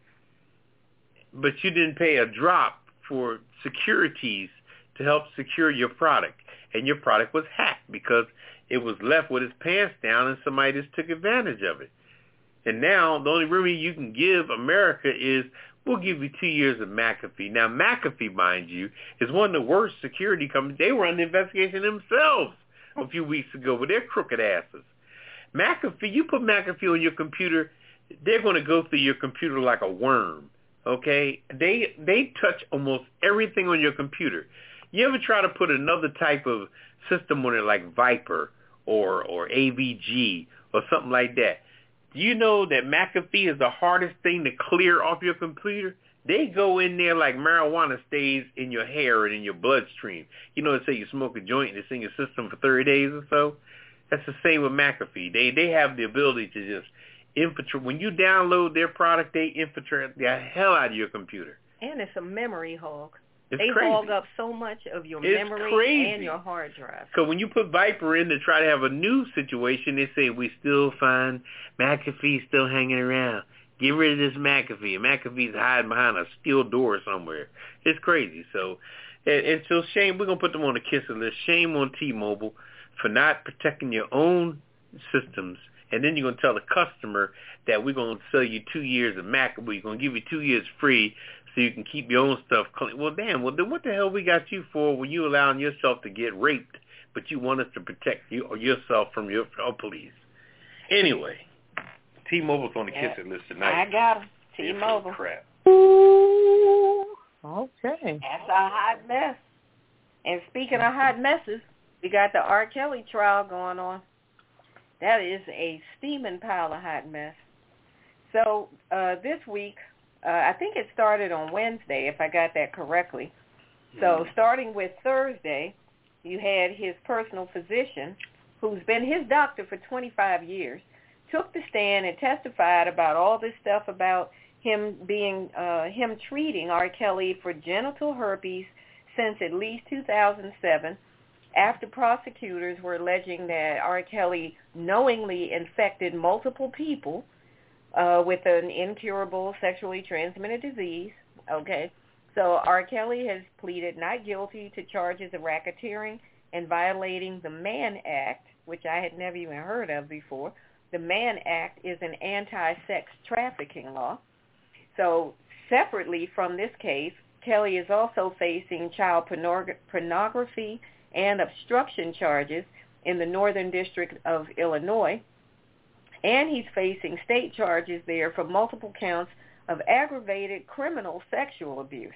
But you didn't pay a drop for securities to help secure your product. And your product was hacked because it was left with its pants down and somebody just took advantage of it. And now the only remedy you can give America is we'll give you two years of McAfee. Now McAfee, mind you, is one of the worst security companies. They were under investigation themselves a few weeks ago with their crooked asses. McAfee, you put McAfee on your computer, they're going to go through your computer like a worm. Okay? They they touch almost everything on your computer. You ever try to put another type of system on it like VIPRE or or AVG or something like that? You know that McAfee is the hardest thing to clear off your computer? They go in there like marijuana stays in your hair and in your bloodstream. You know, say you smoke a joint and it's in your system for 30 days or so. That's the same with McAfee. They they have the ability to just infiltrate. When you download their product, they infiltrate the hell out of your computer. And it's a memory hog. It's they crazy. hog up so much of your It's memory crazy. and your hard drive. So when you put VIPRE in to try to have a new situation, they say we still find McAfee still hanging around. Get rid of this McAfee. McAfee's hiding behind a steel door somewhere. It's crazy. So, and, and so shame. We're gonna put them on the Kiss It List. Shame on T-Mobile for not protecting your own systems. And then you're gonna tell the customer that we're gonna sell you two years of Mac. We're gonna give you two years free so you can keep your own stuff clean. Well, damn. Well, then what the hell we got you for when you allowing yourself to get raped, but you want us to protect you or yourself from your oh, police? Anyway, T-Mobile's on the Yeah. kiss it list tonight. I got They're full of T-Mobile. Crap. Okay. That's a hot mess. And speaking of hot messes, we got the R. Kelly trial going on. That is a steaming pile of hot mess. So uh, this week, uh, I think it started on Wednesday, if I got that correctly. So starting with Thursday, you had his personal physician, who's been his doctor for 25 years, took the stand and testified about all this stuff about him being uh, him treating R. Kelly for genital herpes since at least 2007 after prosecutors were alleging that R. Kelly knowingly infected multiple people uh, with an incurable sexually transmitted disease. Okay, so R. Kelly has pleaded not guilty to charges of racketeering and violating the Mann Act, which I had never even heard of before. The Mann Act is an anti-sex trafficking law. So separately from this case, Kelly is also facing child pornog- pornography and obstruction charges in the Northern District of Illinois. And he's facing state charges there for multiple counts of aggravated criminal sexual abuse,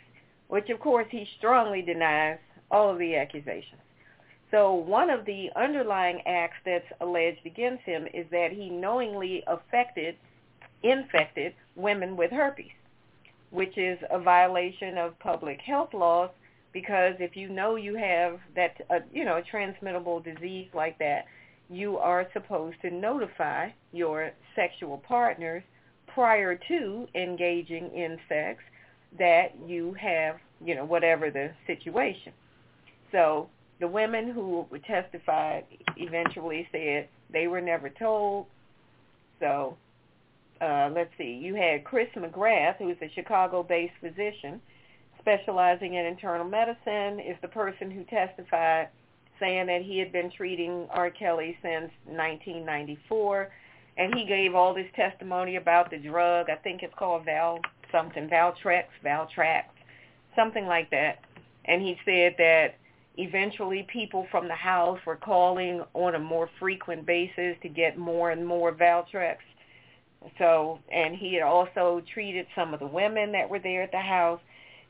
which of course he strongly denies all of the accusations. So one of the underlying acts that's alleged against him is that he knowingly affected, infected women with herpes, which is a violation of public health laws because if you know you have that, uh, you know, a transmittable disease like that, you are supposed to notify your sexual partners prior to engaging in sex that you have, you know, whatever the situation. So the women who testified eventually said they were never told. So uh, let's see, you had Kris McGrath, who's a Chicago-based physician, specializing in internal medicine, is the person who testified saying that he had been treating R. Kelly since 1994. And he gave all this testimony about the drug. I think it's called Val something, Valtrex, Valtrax, something like that. And he said that eventually people from the house were calling on a more frequent basis to get more and more Valtrex. So, and he had also treated some of the women that were there at the house.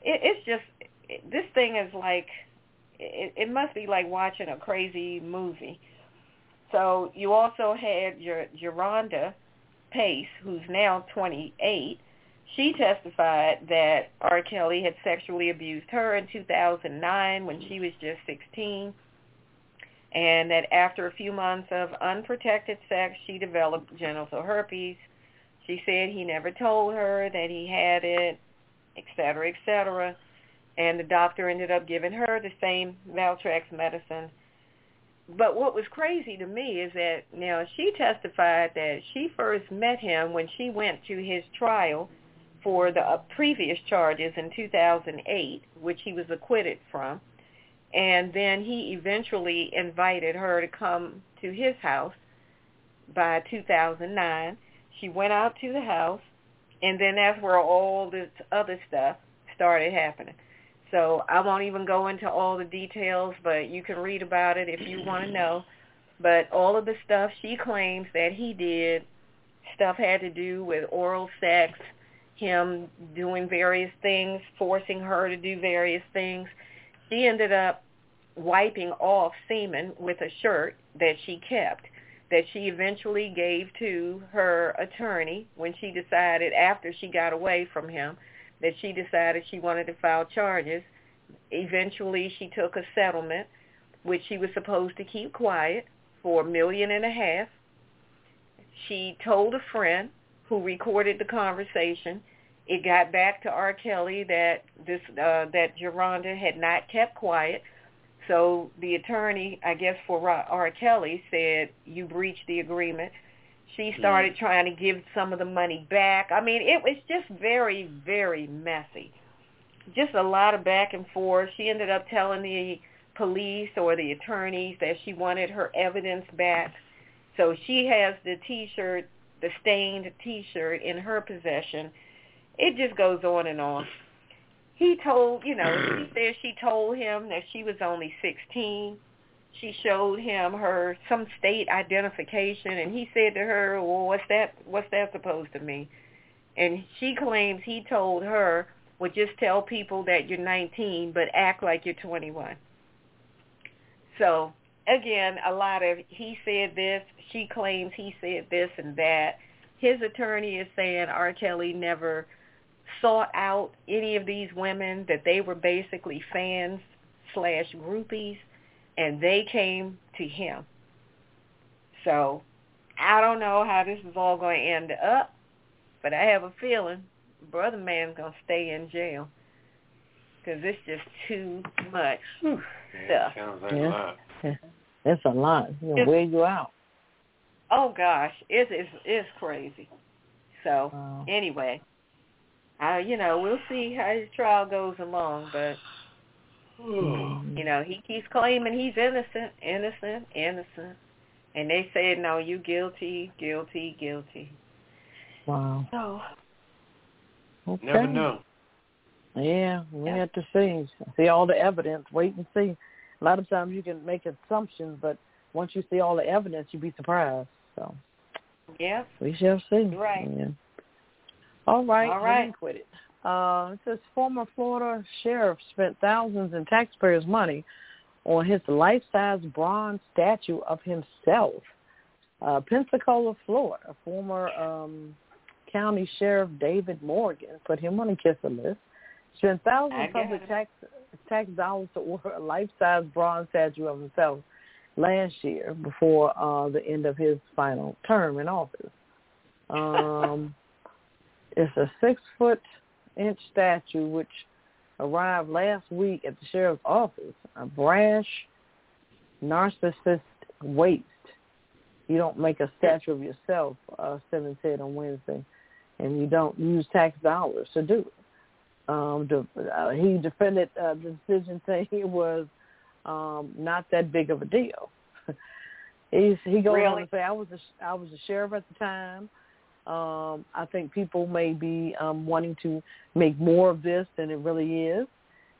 It, it's just, this thing is like, it, it must be like watching a crazy movie. So you also had your Jerhonda Pace, who's now 28. She testified that R. Kelly had sexually abused her in 2009 when she was just 16, and that after a few months of unprotected sex, she developed genital herpes. She said he never told her that he had it, et cetera, et cetera. And the doctor ended up giving her the same Valtrex medicine. But what was crazy to me is that now she testified that she first met him when she went to his trial for the uh, previous charges in 2008, which he was acquitted from. And then he eventually invited her to come to his house by 2009. She went out to the house, and then that's where all this other stuff started happening. So I won't even go into all the details, but you can read about it if you want to know. But all of the stuff she claims that he did, stuff had to do with oral sex, him doing various things, forcing her to do various things. She ended up wiping off semen with a shirt that she kept that she eventually gave to her attorney when she decided after she got away from him that she decided she wanted to file charges. Eventually she took a settlement which she was supposed to keep quiet for a million and a half. She told a friend who recorded the conversation it got back to R. Kelly that this uh, that Jerhonda had not kept quiet. So the attorney, I guess for R. Kelly, said you breached the agreement. She started trying to give some of the money back. I mean, it was just very, very messy. Just a lot of back and forth. She ended up telling the police or the attorneys that she wanted her evidence back. So she has the T-shirt, the stained T-shirt in her possession it just goes on and on. He told, you know, she said she told him that she was only 16. She showed him her some state identification, and he said to her, "Well, what's that? What's that supposed to mean?" And she claims he told her, "Well, just tell people that you're 19, but act like you're 21." So again, a lot of he said this, she claims he said this and that. His attorney is saying R. Kelly never sought out any of these women, that they were basically fans slash groupies, and they came to him. So I don't know how this is all going to end up, but I have a feeling brother man's going to stay in jail because it's just too much yeah, stuff. Sounds like Yeah. a lot. It's a lot. It'll wear you out. Oh gosh, it's it's, it's crazy. So Wow. anyway, uh, you know, we'll see how his trial goes along, but Mm-hmm. you know, he keeps claiming he's innocent, innocent, innocent. And they said, no, you guilty, guilty, guilty. Wow. So, Okay. Never know. Yeah, we Yeah. have to see. See all the evidence. Wait and see. A lot of times you can make assumptions, but once you see all the evidence, you'd be surprised. So yeah, we shall see. Right. Yeah. All right. All right. Quit it. Uh, it says former Florida sheriff spent thousands in taxpayers' money on his life-size bronze statue of himself. Uh, Pensacola, Florida, former um, county sheriff David Morgan put him on a Kiss It List. Spent thousands of public tax tax dollars to order a life-size bronze statue of himself last year before uh, the end of his final term in office. Um, it's a six-foot inch statue which arrived last week at the sheriff's office. A brash, narcissist waste. You don't make a statue of yourself, uh, Simmons said on Wednesday, and you don't use tax dollars to do it. Um, de- uh, he defended uh, the decision, saying it was um, not that big of a deal. He's, he goes Really? on to say, "I was a, I was a sheriff at the time. Um, I think people may be um, wanting to make more of this than it really is.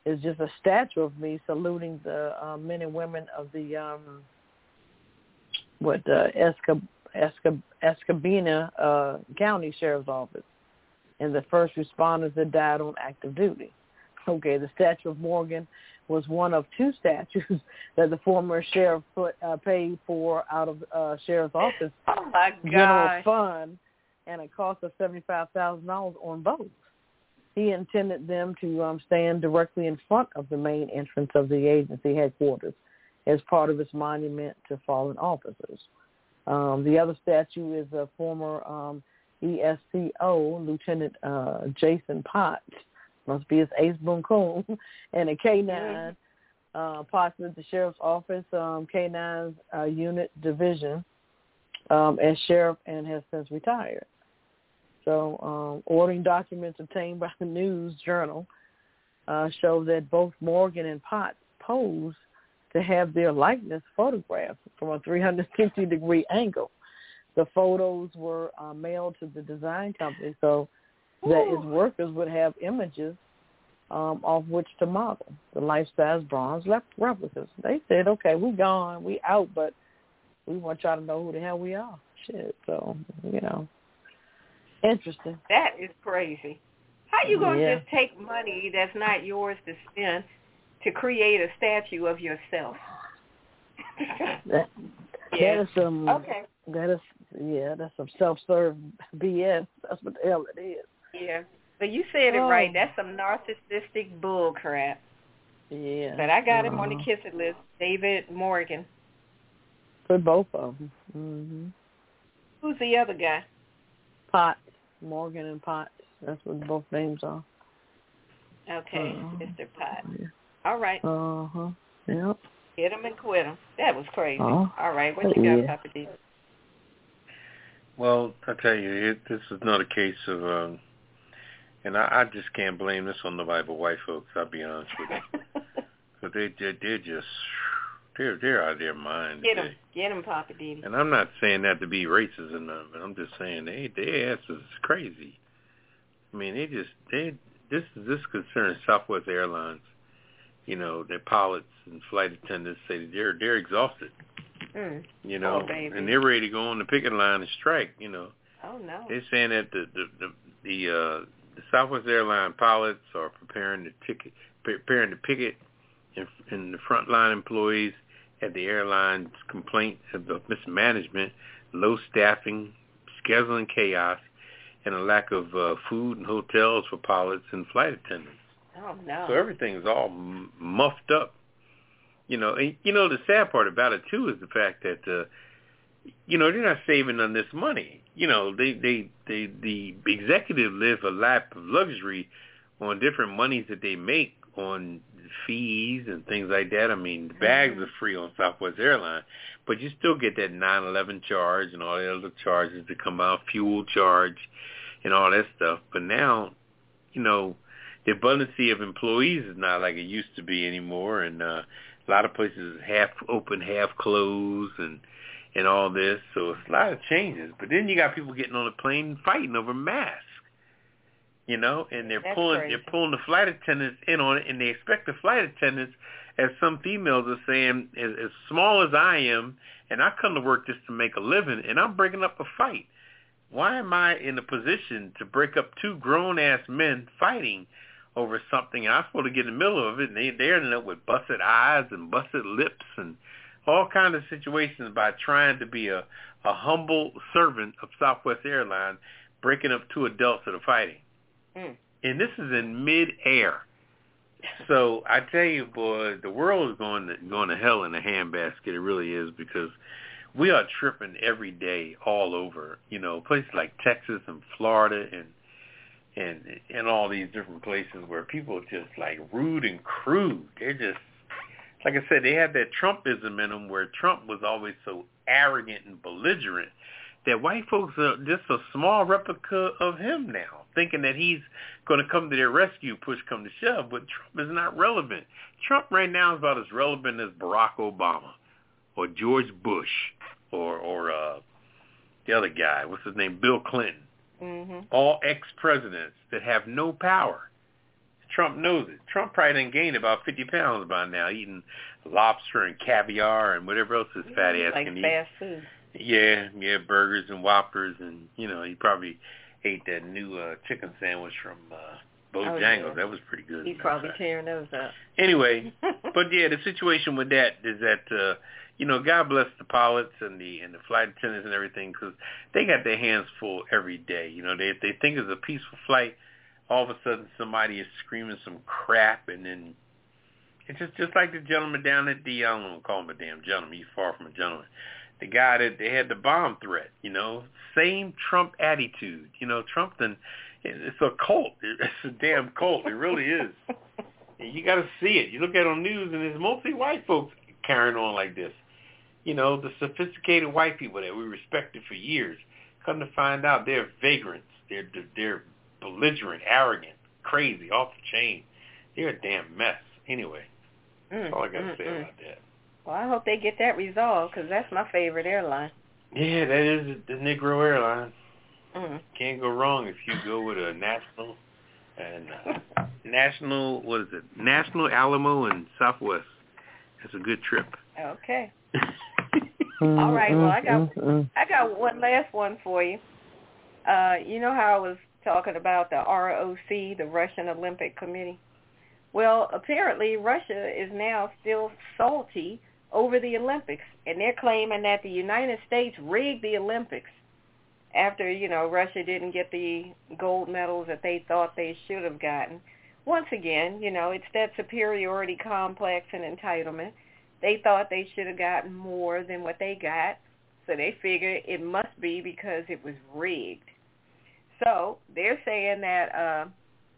It's just a statue of me saluting the uh, men and women of the um, what uh, Esca, Esca, Escabina uh, County Sheriff's Office and the first responders that died on active duty. Okay, the statue of Morgan was one of two statues that the former sheriff put uh, paid for out of uh, sheriff's office Oh my general fund and a cost of seventy five thousand dollars on both. He intended them to um, stand directly in front of the main entrance of the agency headquarters as part of its monument to fallen officers. Um, the other statue is a former um, ESCO Lieutenant uh, Jason Potts, must be his ace boom coon, and a K9 uh, Potts at the sheriff's office, um, K9's uh, unit division um, as sheriff and has since retired. So um, ordering documents obtained by the News Journal uh, show that both Morgan and Potts posed to have their likeness photographed from a 360 degree angle. The photos were uh, mailed to the design company so that its workers would have images um, off which to model the life-size bronze lep- replicas. They said, okay, we gone, we out, but we want y'all to know who the hell we are. Shit, so, interesting. That is crazy. How you gonna Yeah. just take money that's not yours to spend to create a statue of yourself? That, Yeah. that is some, Okay. that is, yeah, that's some self-serve BS. That's what the hell it is. Yeah. But you said it Oh. right. That's some narcissistic bull crap. Yeah. But I got him on the uh-huh. kiss it list. David Morgan. Put both of them. hmm Who's the other guy? Potts, Morgan and Potts. That's what both names are. Okay, Uh-huh. Mr. Pot. Yeah. All right. Uh huh. Yep. Hit him and quit him. That was crazy. Oh. All right. What you got, Yeah. Papa D? Well, I tell you, it, this is not a case of, um, and I, I just can't blame this on the but white folks. I'll be honest with you, because they they're, they're just they're they're out of their mind. Get today. Get him, Papa D. And I'm not saying that to be racist or nothing, but I'm just saying they their ass is crazy. I mean, they just they this this concerns Southwest Airlines. You know, their pilots and flight attendants say that they're they're exhausted. Mm. You know, Oh, and they're ready to go on the picket line and strike. You know, Oh no. they're saying that the the the, the uh the Southwest Airline pilots are preparing to ticket preparing to picket and, and the frontline employees at the airline's complaints of the mismanagement, low staffing, scheduling chaos, and a lack of uh, food and hotels for pilots and flight attendants. Oh no. So everything's all m- muffed up. You know, and you know the sad part about it too is the fact that uh you know they're not saving on this money. You know, they they they the executive live a life of luxury on different monies that they make on fees and things like that. I mean, the bags are free on Southwest Airlines, but you still get that 9/11 charge and all the other charges that come out, fuel charge, and all that stuff. But now, you know, the abundance of employees is not like it used to be anymore, and uh, a lot of places half open, half closed, and and all this. So it's a lot of changes. But then you got people getting on the plane fighting over masks, you know, and they're That's pulling crazy. they're pulling the flight attendants in on it, and they expect the flight attendants, as some females are saying, as, as small as I am, and I come to work just to make a living, and I'm breaking up a fight. Why am I in a position to break up two grown ass men fighting over something? And I'm supposed to get in the middle of it, and they they ended up with busted eyes and busted lips and all kind of situations by trying to be a a humble servant of Southwest Airlines, breaking up two adults that are fighting. Mm. And this is in mid-air. So I tell you, boy, the world is going to going to hell in a handbasket. It really is because we are tripping every day all over. You know, places like Texas and Florida and and and all these different places where people are just like rude and crude. They're just like I said, they have that Trumpism in them where Trump was always so arrogant and belligerent that white folks are just a small replica of him now. Thinking that he's going to come to their rescue, push come to shove. But Trump is not relevant. Trump right now is about as relevant as Barack Obama or George Bush or or uh, the other guy. What's his name? Bill Clinton. Mm-hmm. All ex-presidents that have no power. Trump knows it. Trump probably done gained about 50 pounds by now, eating lobster and caviar and whatever else his fat ass like can eat. fast food. Yeah, yeah, burgers and whoppers, and you know he probably ate that new uh, chicken sandwich from uh, Bojangles. Oh, yeah. That was pretty good. He's as a matter of probably tearing those up. Anyway, but yeah, the situation with that is that uh, you know God bless the pilots and the and the flight attendants and everything because they got their hands full every day. You know, they they think it's a peaceful flight. All of a sudden, somebody is screaming some crap, and then it's just just like the gentleman down at the I don't want to call him a damn gentleman. He's far from a gentleman. The guy that they had the bomb threat. You know, same Trump attitude. You know, Trump then it's a cult. It's a damn cult. It really is. And you got to see it. You look at it on news, and there's mostly white folks carrying on like this. You know, the sophisticated white people that we respected for years. Come to find out, they're vagrants. They're they're belligerent, arrogant, crazy, off the chain. They're a damn mess. Anyway, that's all I got to Mm, say mm, mm. about that. Well, I hope they get that resolved because that's my favorite airline. Yeah, that is the Negro Airline. Mm. Can't go wrong if you go with a national and uh, national. What is it? National Alamo and Southwest. That's a good trip. Okay. All right, well, I got- I got one last one for you. Uh, you know how I was talking about the ROC, the Russian Olympic Committee? Well, apparently Russia is now still salty over the Olympics, and they're claiming that the United States rigged the Olympics after, you know, Russia didn't get the gold medals that they thought they should have gotten. Once again, you know, it's that superiority complex and entitlement. They thought they should have gotten more than what they got, so they figure it must be because it was rigged. So they're saying that uh,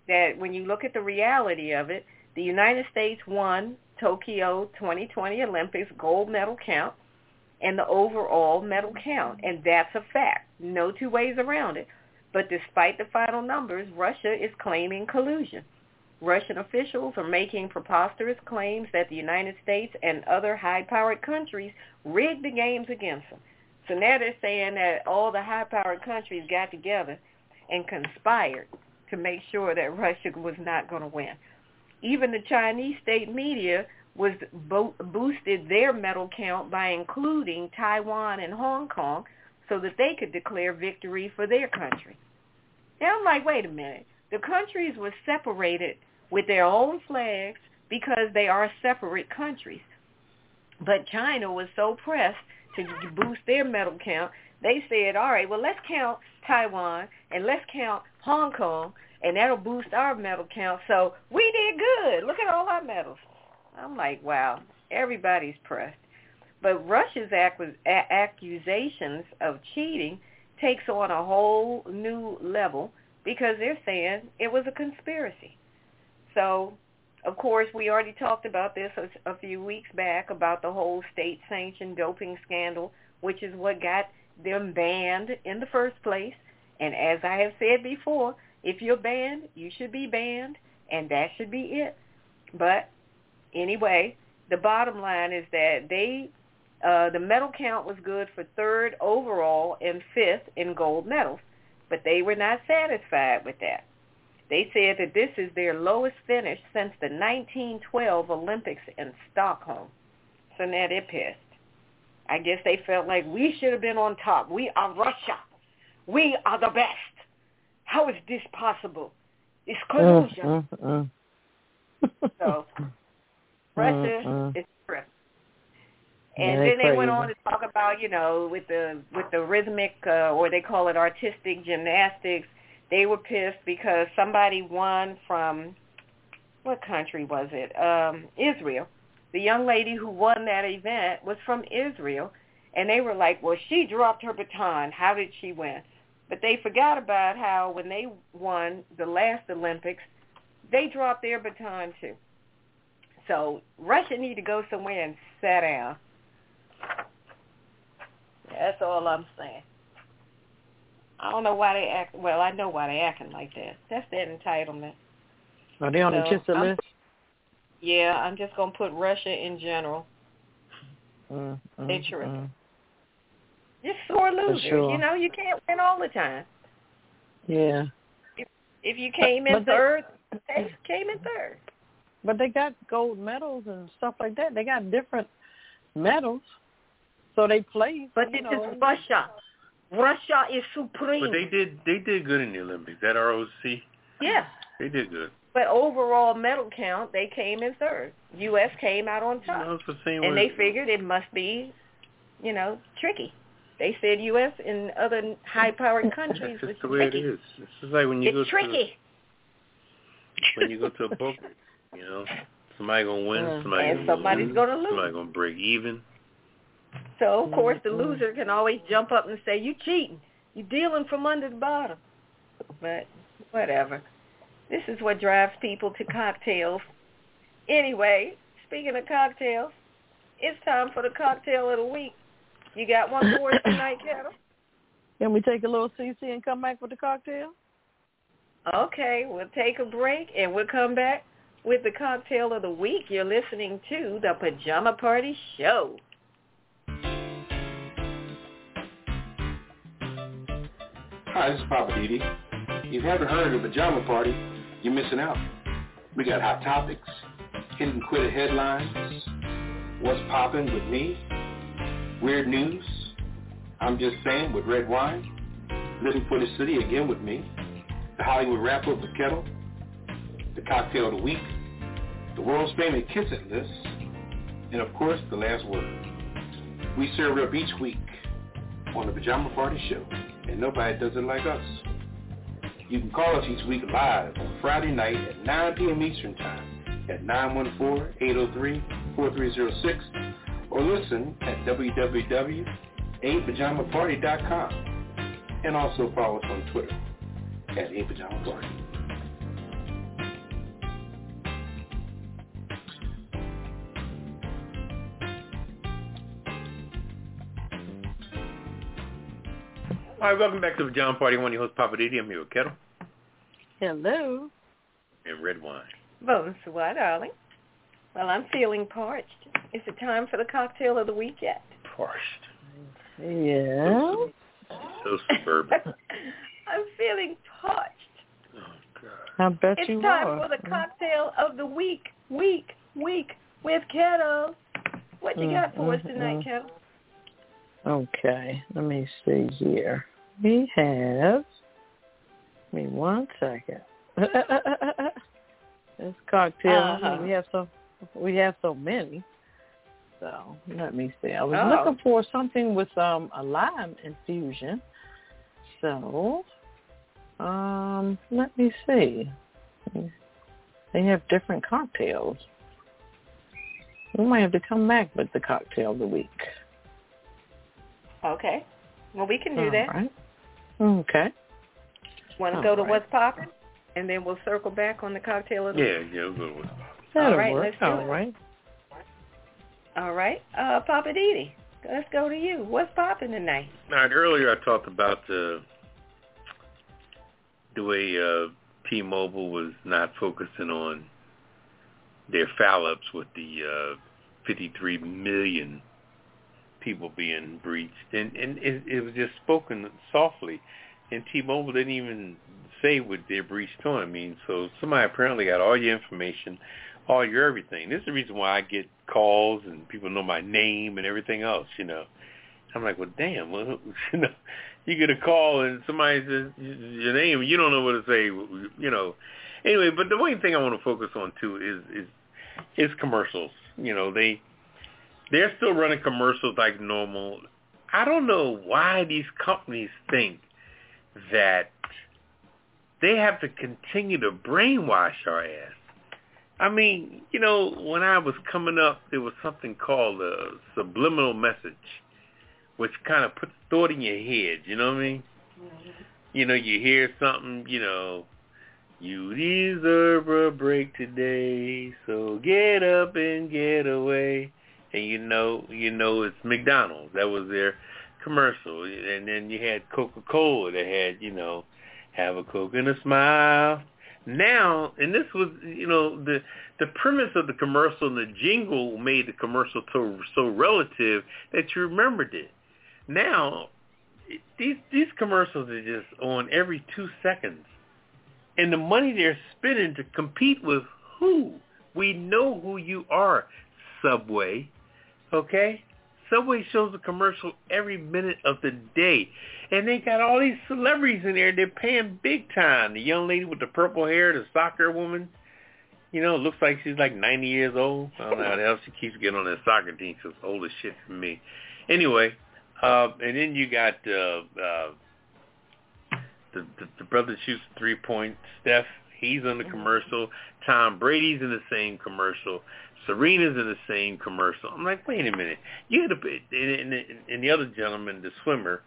that when you look at the reality of it, the United States won Tokyo 2020 Olympics gold medal count and the overall medal count, and that's a fact. No two ways around it. But despite the final numbers, Russia is claiming collusion. Russian officials are making preposterous claims that the United States and other high-powered countries rigged the games against them. So now they're saying that all the high-powered countries got together and conspired to make sure that Russia was not going to win. Even the Chinese state media was bo- boosted their medal count by including Taiwan and Hong Kong so that they could declare victory for their country. Now I'm like, wait a minute. The countries were separated with their own flags because they are separate countries. But China was so pressed to boost their medal count, they said, all right, well, let's count Taiwan and let's count Hong Kong, and that'll boost our medal count. So we did good. Look at all our medals. I'm like, wow, everybody's pressed. But Russia's accu- accusations of cheating takes on a whole new level because they're saying it was a conspiracy. So, of course, we already talked about this a, a few weeks back about the whole state-sanctioned doping scandal, which is what got them banned in the first place. And as I have said before, if you're banned, you should be banned, and that should be it. But anyway, the bottom line is that they, uh, the medal count was good for third overall and fifth in gold medals, but they were not satisfied with that. They said that this is their lowest finish since the 1912 Olympics in Stockholm. So now they're pissed. I guess they felt like we should have been on top. We are Russia. We are the best. How is this possible? It's collusion. Mm, mm, mm. So Russia Mm, mm. is tripping. And they then they went on to talk about, you know, with the with the rhythmic uh, or they call it artistic gymnastics. They were pissed because somebody won from what country was it? Um, Israel. The young lady who won that event was from Israel, and they were like, "Well, she dropped her baton. How did she win?" But they forgot about how when they won the last Olympics, they dropped their baton too. So Russia need to go somewhere and sit down. That's all I'm saying. I don't know why they act. Well, I know why they acting like that. That's their entitlement. Are they on the So, the I'm- list? Yeah, I'm just gonna put Russia in general. Mm, mm, They terrific. mm. Just sore losers. sure. You know, you can't win all the time. Yeah, If if you came in but third, they came in third. but they got gold medals and stuff like that. They got different medals, so they play. But you this know, is Russia. Russia is supreme. But they did they did good in the Olympics. That ROC, yeah. they did good. But overall medal count, they came in third. U.S. came out on You top. know, it's the same and way. they figured it must be, you know, tricky. They said U.S. and other high-powered countries That's just the way tricky. is. It's just like when you go It's to tricky. when you go to a poker, you know, somebody gonna win, Mm. somebody And gonna somebody's lose, gonna lose. somebody gonna break even. So of course the Mhm. loser can always jump up and say, "You cheating? You dealing from under the bottom." But whatever. This is what drives people to cocktails. Anyway, speaking of cocktails, it's time for the cocktail of the week. You got one for us tonight, Ketel? Can we take a little CC and come back with the cocktail? Okay, we'll take a break and we'll come back with the cocktail of the week. You're listening to the Pajama Party Show. Hi, this is Poppa DD. If you haven't heard of the Pajama Party, you're missing out. We got hot topics, hit it and quit it headlines, what's popping with me, weird news, I'm just saying with Redwine, living for the city again with me, the Hollywood wrap-up with Ketel, the cocktail of the week, the world's famous kiss it list, and of course the last word. We serve up each week on the Pajama Party Show, and nobody does it like us. You can call us each week live on Friday night at 9 p.m. Eastern Time at 914-803-4306 or listen at www.apajamaparty.com and also follow us on Twitter at apajamaparty. All right, welcome back to the Pajama Party. One of your hosts, Poppa DD. I'm here with Ketel Hello. and Redwine. Bonsoir, darling. Well, I'm feeling parched. Is it time for the cocktail of the week yet? Parched. Yeah. So suburban. I'm feeling parched. oh, God. I bet It's you time are. for the cocktail of the week, week, week with Ketel. What you got for us tonight, mm. Ketel? Okay, let me see here. We have. Give me one second. this cocktail. Uh-huh. We have so we have so many. So let me see. I was Oh. looking for something with um a lime infusion. So um let me see. They have different cocktails. We might have to come back with the cocktail of the week. Okay. Well, we can do All that. right. Okay. Want to All go to right. what's popping, and then we'll circle back on the cocktail of the week. Yeah, yeah, we'll go with That'll right, work. let's do All it. right. All right, uh, Poppa DD, let's go to you. What's popping tonight? All right, earlier I talked about uh, the way uh, T-Mobile was not focusing on their foul-ups with the uh, 53 million people being breached, and and it, it was just spoken softly, and T-Mobile didn't even say what their breach. I mean, so somebody apparently got all your information, all your everything. This is the reason why I get calls and people know my name and everything else. You know, I'm like, well, damn, well, you know, you get a call and somebody says your name, you don't know what to say. You know, anyway. But the main thing I want to focus on too is is is commercials. You know, they they're still running commercials like normal. I don't know why these companies think that they have to continue to brainwash our ass. I mean, you know, when I was coming up, there was something called a subliminal message, which kind of puts thought in your head. You know what I mean? You know, you hear something, you know, you deserve a break today, so get up and get away. And you know, you know, it's McDonald's. That was their commercial, and then you had Coca-Cola that had, you know, have a Coke and a smile. Now, and this was, you know, the the premise of the commercial and the jingle made the commercial so so relative that you remembered it. Now, these these commercials are just on every two seconds, and the money they're spending to compete with who? We know who you are, Subway. Okay, Subway shows a commercial every minute of the day. And they got all these celebrities in there. They're paying big time. The young lady with the purple hair, the soccer woman, you know, looks like she's like 90 years old. I don't know how the hell she keeps getting on that soccer team. She's old as shit for me. Anyway, uh, and then you got uh, uh, the, the the brother shoots three point. Steph, he's on the commercial. Tom Brady's in the same commercial. Serena's in the same commercial. I'm like, wait a minute. You had a and, and, and the other gentleman, the swimmer,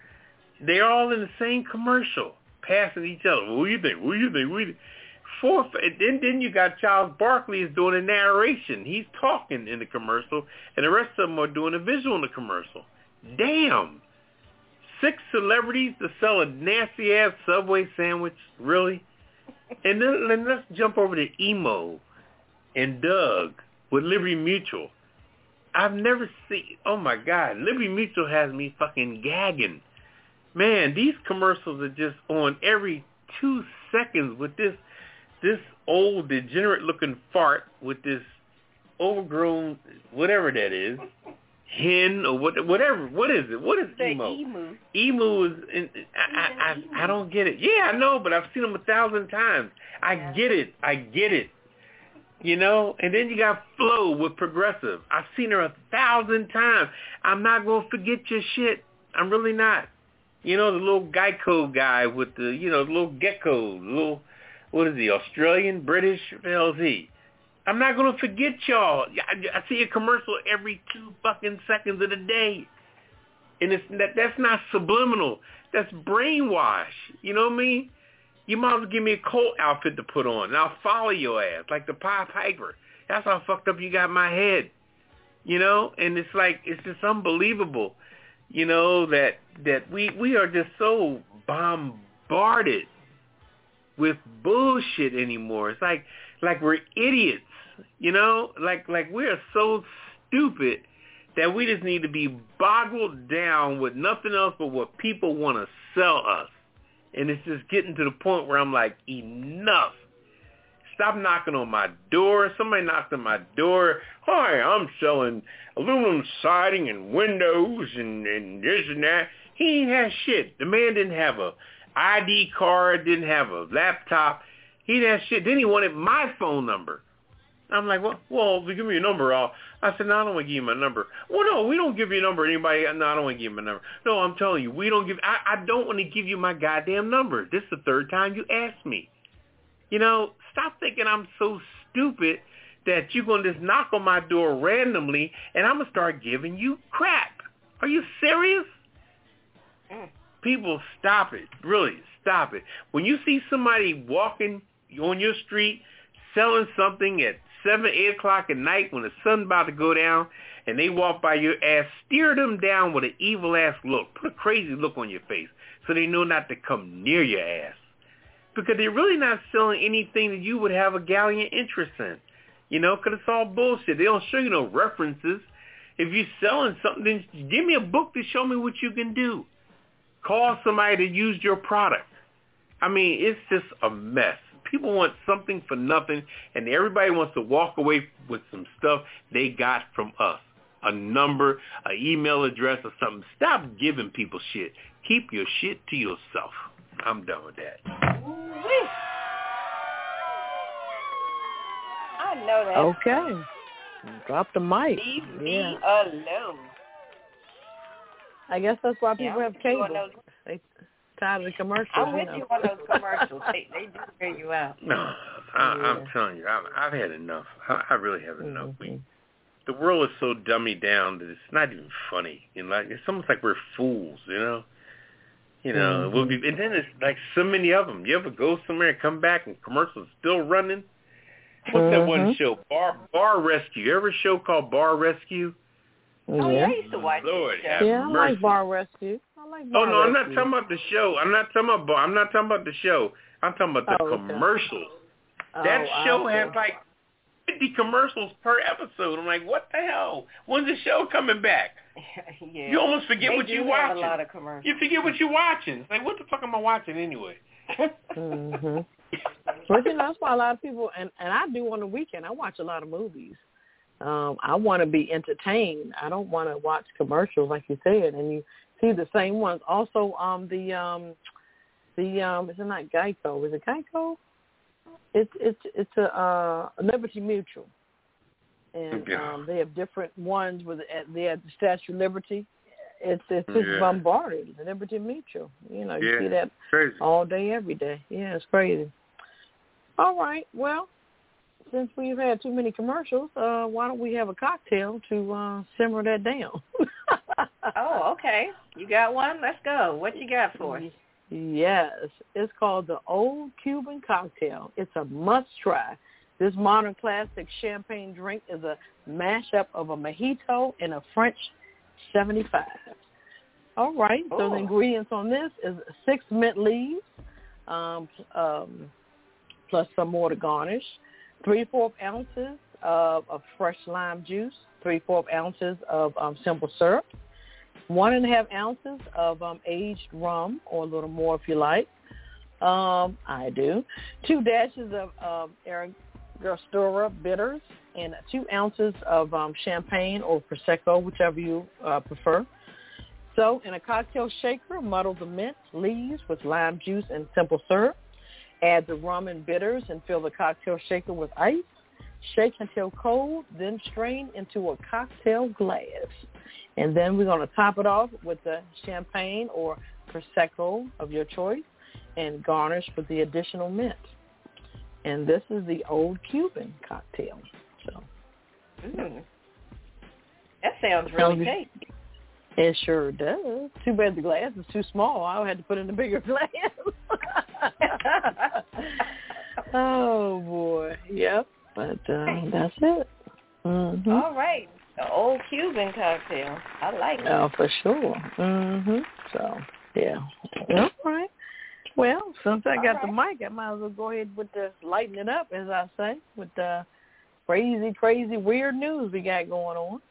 they're all in the same commercial, passing each other. Who you think? Who you think? Who you think? And then then you got Charles Barkley is doing a narration. He's talking in the commercial, and the rest of them are doing a visual in the commercial. Damn. Six celebrities to sell a nasty ass Subway sandwich, really? And then, then let's jump over to Emu and Doug with Liberty Mutual. I've never seen. Oh my God, Liberty Mutual has me fucking gagging. Man, these commercials are just on every two seconds with this this old degenerate looking fart with this overgrown whatever that is hen or what whatever what is it what is The emo emu. emu is in, I, I I I don't get it yeah I know but I've seen them a thousand times I get it I get it you know and then you got Flo with progressive I've seen her a thousand times I'm not gonna forget your shit I'm really not you know the little Geico guy with the you know the little gecko the little what is he Australian British he I'm not gonna forget y'all. I, I see a commercial every two fucking seconds of the day, and it's that that's not subliminal. That's brainwash. You know what I mean? You might as well give me a Colt outfit to put on, and I'll follow your ass like the Pied Piper. That's how fucked up you got my head. You know, and it's like it's just unbelievable. You know that that we we are just so bombarded with bullshit anymore. It's like like we're idiots. You know, like like we are so stupid that we just need to be boggled down with nothing else but what people want to sell us. And it's just getting to the point where I'm like, enough. Stop knocking on my door. Somebody knocked on my door. Hi, I'm selling aluminum siding and windows and, and this and that. He ain't had shit. The man didn't have a ID card, didn't have a laptop. He didn't have shit. Then he wanted my phone number. I'm like, well, well, if you give me your number, I'll. I said, no, I don't want to give you my number. Well, no, we don't give you a number. Anybody? No, I don't want to give you my number. No, I'm telling you, we don't give. I, I don't want to give you my goddamn number. This is the third time you asked me. You know, stop thinking I'm so stupid that you're gonna just knock on my door randomly and I'm gonna start giving you crap. Are you serious? Mm. People, stop it. Really, stop it. When you see somebody walking on your street selling something at seven, eight o'clock at night when the sun's about to go down and they walk by your ass, steer them down with an evil ass look. Put a crazy look on your face so they know not to come near your ass. Because they're really not selling anything that you would have a gallant interest in. You know, because it's all bullshit. They don't show you no references. If you're selling something, then give me a book to show me what you can do. Call somebody to use your product. I mean, it's just a mess. People want something for nothing, and everybody wants to walk away with some stuff they got from us. A number, an email address, or something. Stop giving people shit. Keep your shit to yourself. I'm done with that. I know that. Okay. Drop the mic. Leave Yeah. me alone. I guess that's why people I'm have with cable. those- They tired of the commercials. I'm you with know. you on those commercials. they they do wear you out. No, I, I'm telling you, I've, I've had enough. I, I really have enough. We, Mhm. the world is so dummied down that it's not even funny. You know, like it's almost like we're fools. You know, you know. Mhm. We'll be, and then it's like so many of them. You ever go somewhere and come back and commercials still running? What's that one Mhm. show? Bar Bar Rescue. You ever a show called Bar Rescue? Oh, yeah, I used to watch Lord that have show. Yeah, I mercy. like Bar Rescue. I like Oh Bar no, I'm not talking about the show. I'm not talking about. I'm not talking about the show. I'm talking about the Oh, commercials. Oh, that I show see. had like 50 commercials per episode. I'm like, what the hell? When's the show coming back? yeah. You almost forget they what you're have watching. a lot of commercials. You forget what you're watching. It's like, what the fuck am I watching anyway? mm-hmm. But you know, that's why a lot of people and and I do on the weekend. I watch a lot of movies. Um, I want to be entertained. I don't want to watch commercials like you said, and you see the same ones. Also, um, the um, the um, is it not Geico? Is it Geico? It's it's it's a uh, Liberty Mutual, and Yeah. um, they have different ones with they have the Statue of Liberty. It's it's just Yeah. bombarded. Liberty Mutual. You know, you Yeah. see that Crazy. all day, every day. Yeah, it's crazy. All right. Well, since we've had too many commercials, uh, why don't we have a cocktail to uh, simmer that down? oh, okay. You got one? Let's go. What you got for us? Yes, it's called the Old Cuban Cocktail. It's a must-try. This modern classic champagne drink is a mashup of a mojito and a French 75. All right, so Oh. the ingredients on this is six mint leaves, um, um, plus some more to garnish, three-fourth ounces of, of fresh lime juice, three-fourth ounces of um, simple syrup, one and a half ounces of um, aged rum, or a little more if you like. Um, I do. Two dashes of um, bitters, and two ounces of um, champagne or prosecco, whichever you uh, prefer. So, in a cocktail shaker, muddle the mint leaves with lime juice and simple syrup. Add the rum and bitters and fill the cocktail shaker with ice. Shake until cold, then strain into a cocktail glass. And then we're going to top it off with the champagne or prosecco of your choice and garnish with the additional mint. And this is the old Cuban cocktail. So Mm. That sounds really tasty. it sure does. Too bad the glass is too small. I had to put in a bigger glass. oh boy. Yep. But uh, that's it. hmm All right. The old Cuban cocktail. I like it. Oh, for sure. Mhm. So, yeah. All right. Well, since I got the mic, I might as well go ahead with the lighten it up, as I say, with the crazy, crazy, weird news we got going on.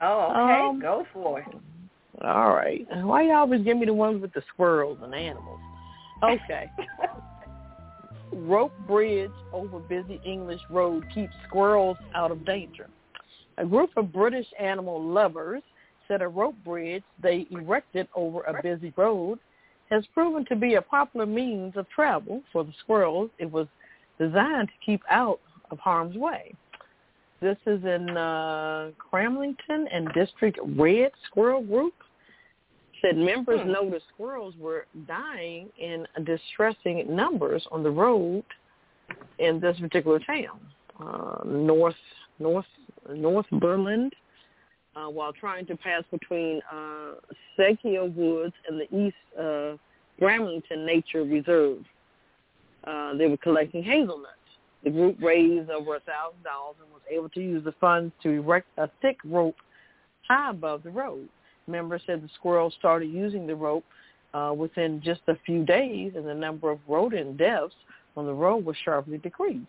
Oh, okay. Um, Go for it. All right. Why you always give me the ones with the squirrels and animals? Okay. Rope bridge over busy English road keeps squirrels out of danger. A group of British animal lovers said a rope bridge they erected over a busy road has proven to be a popular means of travel for the squirrels. It was designed to keep out of harm's way. This is in uh, Cramlington and District Red Squirrel Group. Said members Hmm. noticed squirrels were dying in distressing numbers on the road in this particular town, uh, North North Northumberland, uh, while trying to pass between uh, Sekia Woods and the East uh, Cramlington Nature Reserve. Uh, they were collecting hazelnuts. The group raised over a thousand dollars and was able to use the funds to erect a thick rope high above the road. Members said the squirrels started using the rope uh, within just a few days, and the number of rodent deaths on the road was sharply decreased.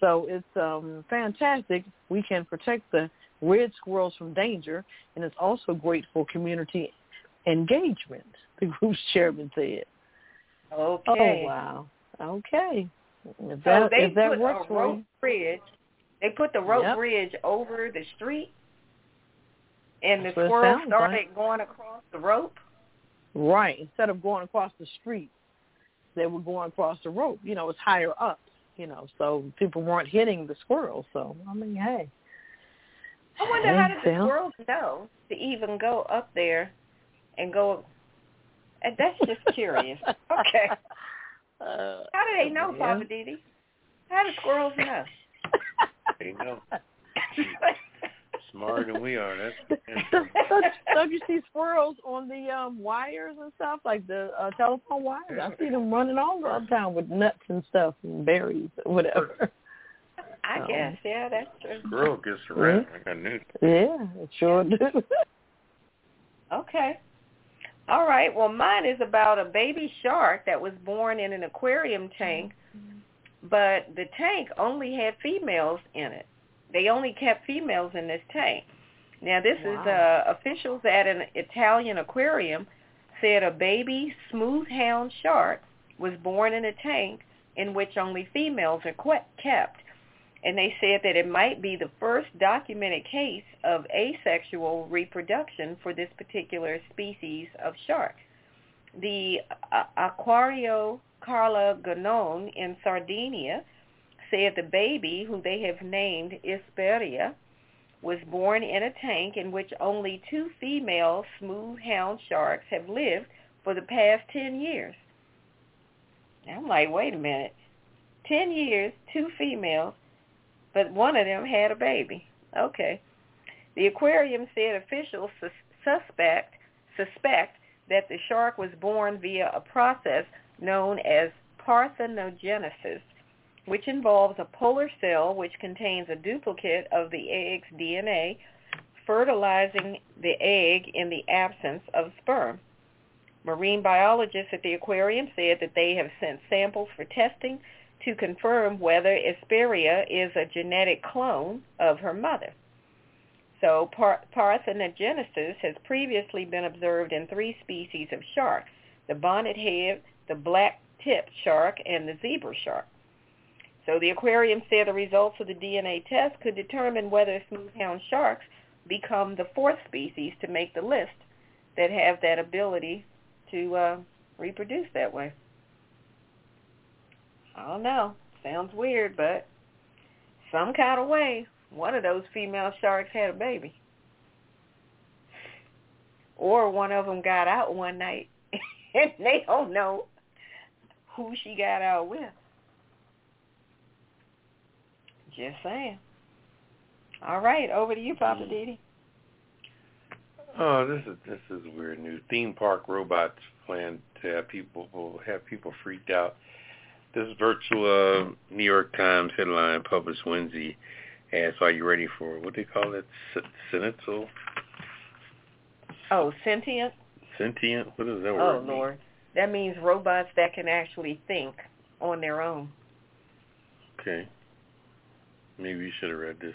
So it's um, fantastic. We can protect the red squirrels from danger, and it's also great for community engagement, the group's chairman said. Okay. Oh, wow. Okay. If So that, they if that put works a rope bridge. They put the rope Yep. bridge over the street, and That's the what it squirrels started like. going across the rope. Right. Instead of going across the street, they were going across the rope. You know, it's higher up, you know, so people weren't hitting the squirrels. So, I mean, hey. I wonder how Hey, did the Phil. squirrels know to even go up there and go? And that's just curious. okay. Uh, How do they know, yeah. Poppa DD? How do squirrels know? They know. Smarter than we are. That's don't, don't- don't you see squirrels on the um wires and stuff like the uh, telephone wires? I see them running all the time with nuts and stuff and berries or whatever. I Um, guess, yeah, that's true. Squirrel gets around. I got news. Yeah, it sure do. Okay. All right. Well, mine is about a baby shark that was born in an aquarium tank, but the tank only had females in it. They only kept females in this tank. Now, this is uh, officials at an Italian aquarium said a baby smooth hound shark was born in a tank in which only females are kept. And they said that it might be the first documented case of asexual reproduction for this particular species of shark. The uh, Acquario Cala Gonone in Sardinia said the baby, who they have named Isperia, was born in a tank in which only two female smooth hound sharks have lived for the past 10 years. I'm like, wait a minute. 10 years, two females, but one of them had a baby. Okay. The aquarium said officials sus- suspect suspect that the shark was born via a process known as parthenogenesis, which involves a polar cell which contains a duplicate of the egg's DNA, fertilizing the egg in the absence of sperm. Marine biologists at the aquarium said that they have sent samples for testing to confirm whether Asperia is a genetic clone of her mother. So par- parthenogenesis has previously been observed in three species of sharks, the bonnet-head, the black-tipped shark, and the zebra shark. So the aquarium said the results of the DNA test could determine whether smoothhound sharks become the fourth species to make the list that have that ability to uh, reproduce that way. I don't know. Sounds weird, but some kind of way, one of those female sharks had a baby. Or one of them got out one night and they don't know who she got out with. Just saying. All right, over to you, Poppa DD. Oh, this is this is weird news. Theme park robots plan to have people will have people freaked out. This virtual uh, New York Times headline published Wednesday asks, "Are you ready for what they call it? Sentinel? Oh, sentient? Sentient? What does that Oh, word mean? Lord. That means robots that can actually think on their own. Okay. Maybe you should have read this.